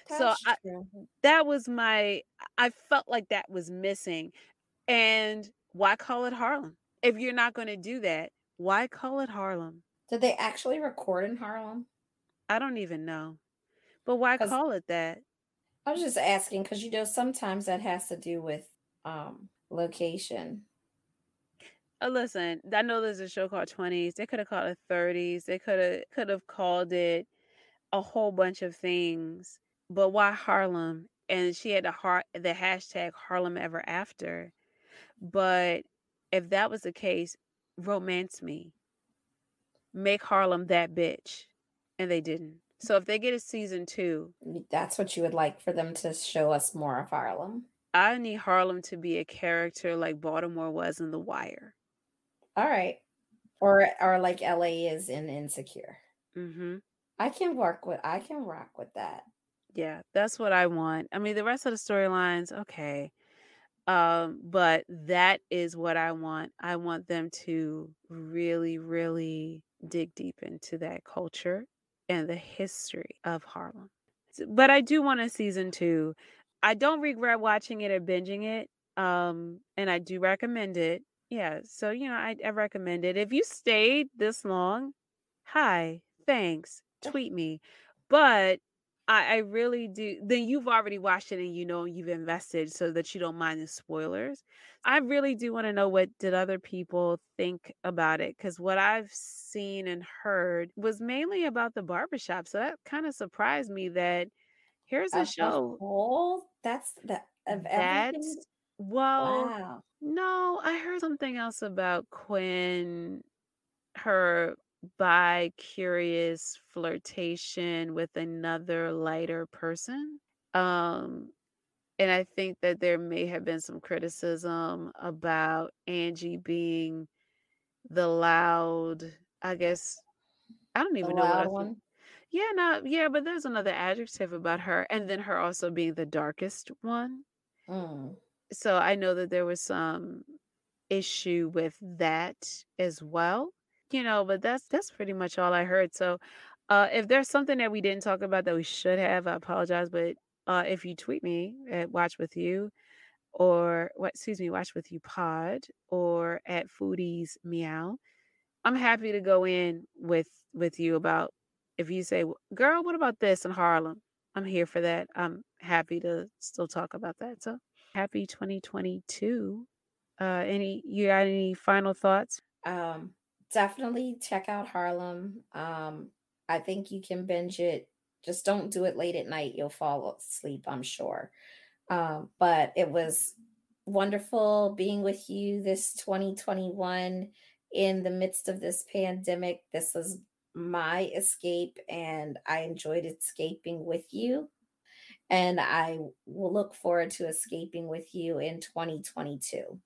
That's so I, true. that was my. I felt like that was missing, and why call it Harlem if you're not going to do that? Why call it Harlem? Did they actually record in Harlem? I don't even know, but why call it that? I was just asking because you know sometimes that has to do with um location. Uh, listen, I know there's a show called Twenties. They could have called it Thirties. They could have could have called it a whole bunch of things. But why Harlem? And she had the heart the hashtag Harlem Ever After. But if that was the case, romance me. Make Harlem that bitch. And they didn't. So if they get a season two, That's what you would like for them to show us more of Harlem. I need Harlem to be a character like Baltimore was in The Wire. All right. Or or like LA is in Insecure. Mm-hmm. I can work with I can rock with that. Yeah, that's what I want. I mean, the rest of the storylines, okay. Um, but that is what I want. I want them to really, really dig deep into that culture and the history of Harlem. But I do want a season two. I don't regret watching it or binging it. Um, and I do recommend it. Yeah, so you know, I, I recommend it. If you stayed this long, hi, thanks. Tweet me. But I, I really do. Then you've already watched it and you know you've invested so that you don't mind the spoilers. I really do want to know what did other people think about it because what I've seen and heard was mainly about the barbershop. So that kind of surprised me that here's a the show whole that's the of everything. Well, Wow. no, I heard something else about Quinn, her bi curious flirtation with another lighter person. Um, and I think that there may have been some criticism about Angie being the loud, I guess, I don't The even know what I loud one. Yeah, no, yeah, but there's another adjective about her, and then her also being the darkest one Mm. So I know that there was some issue with that as well. You know, but that's that's pretty much all I heard. So uh if there's something that we didn't talk about that we should have, I apologize. But uh if you tweet me at Watch With You or what excuse me, Watch With You Pod or at Foodies Meow, I'm happy to go in with with you about if you say, girl, what about this in Harlem? I'm here for that. I'm happy to still talk about that. So happy 2022 uh any you got any final thoughts Um definitely check out Harlem. Um I think you can binge it. Just don't do it late at night. You'll fall asleep, I'm sure. Um, but it was wonderful being with you this 2021 in the midst of this pandemic. This was my escape, and I enjoyed escaping with you. And I will look forward to escaping with you in 2022.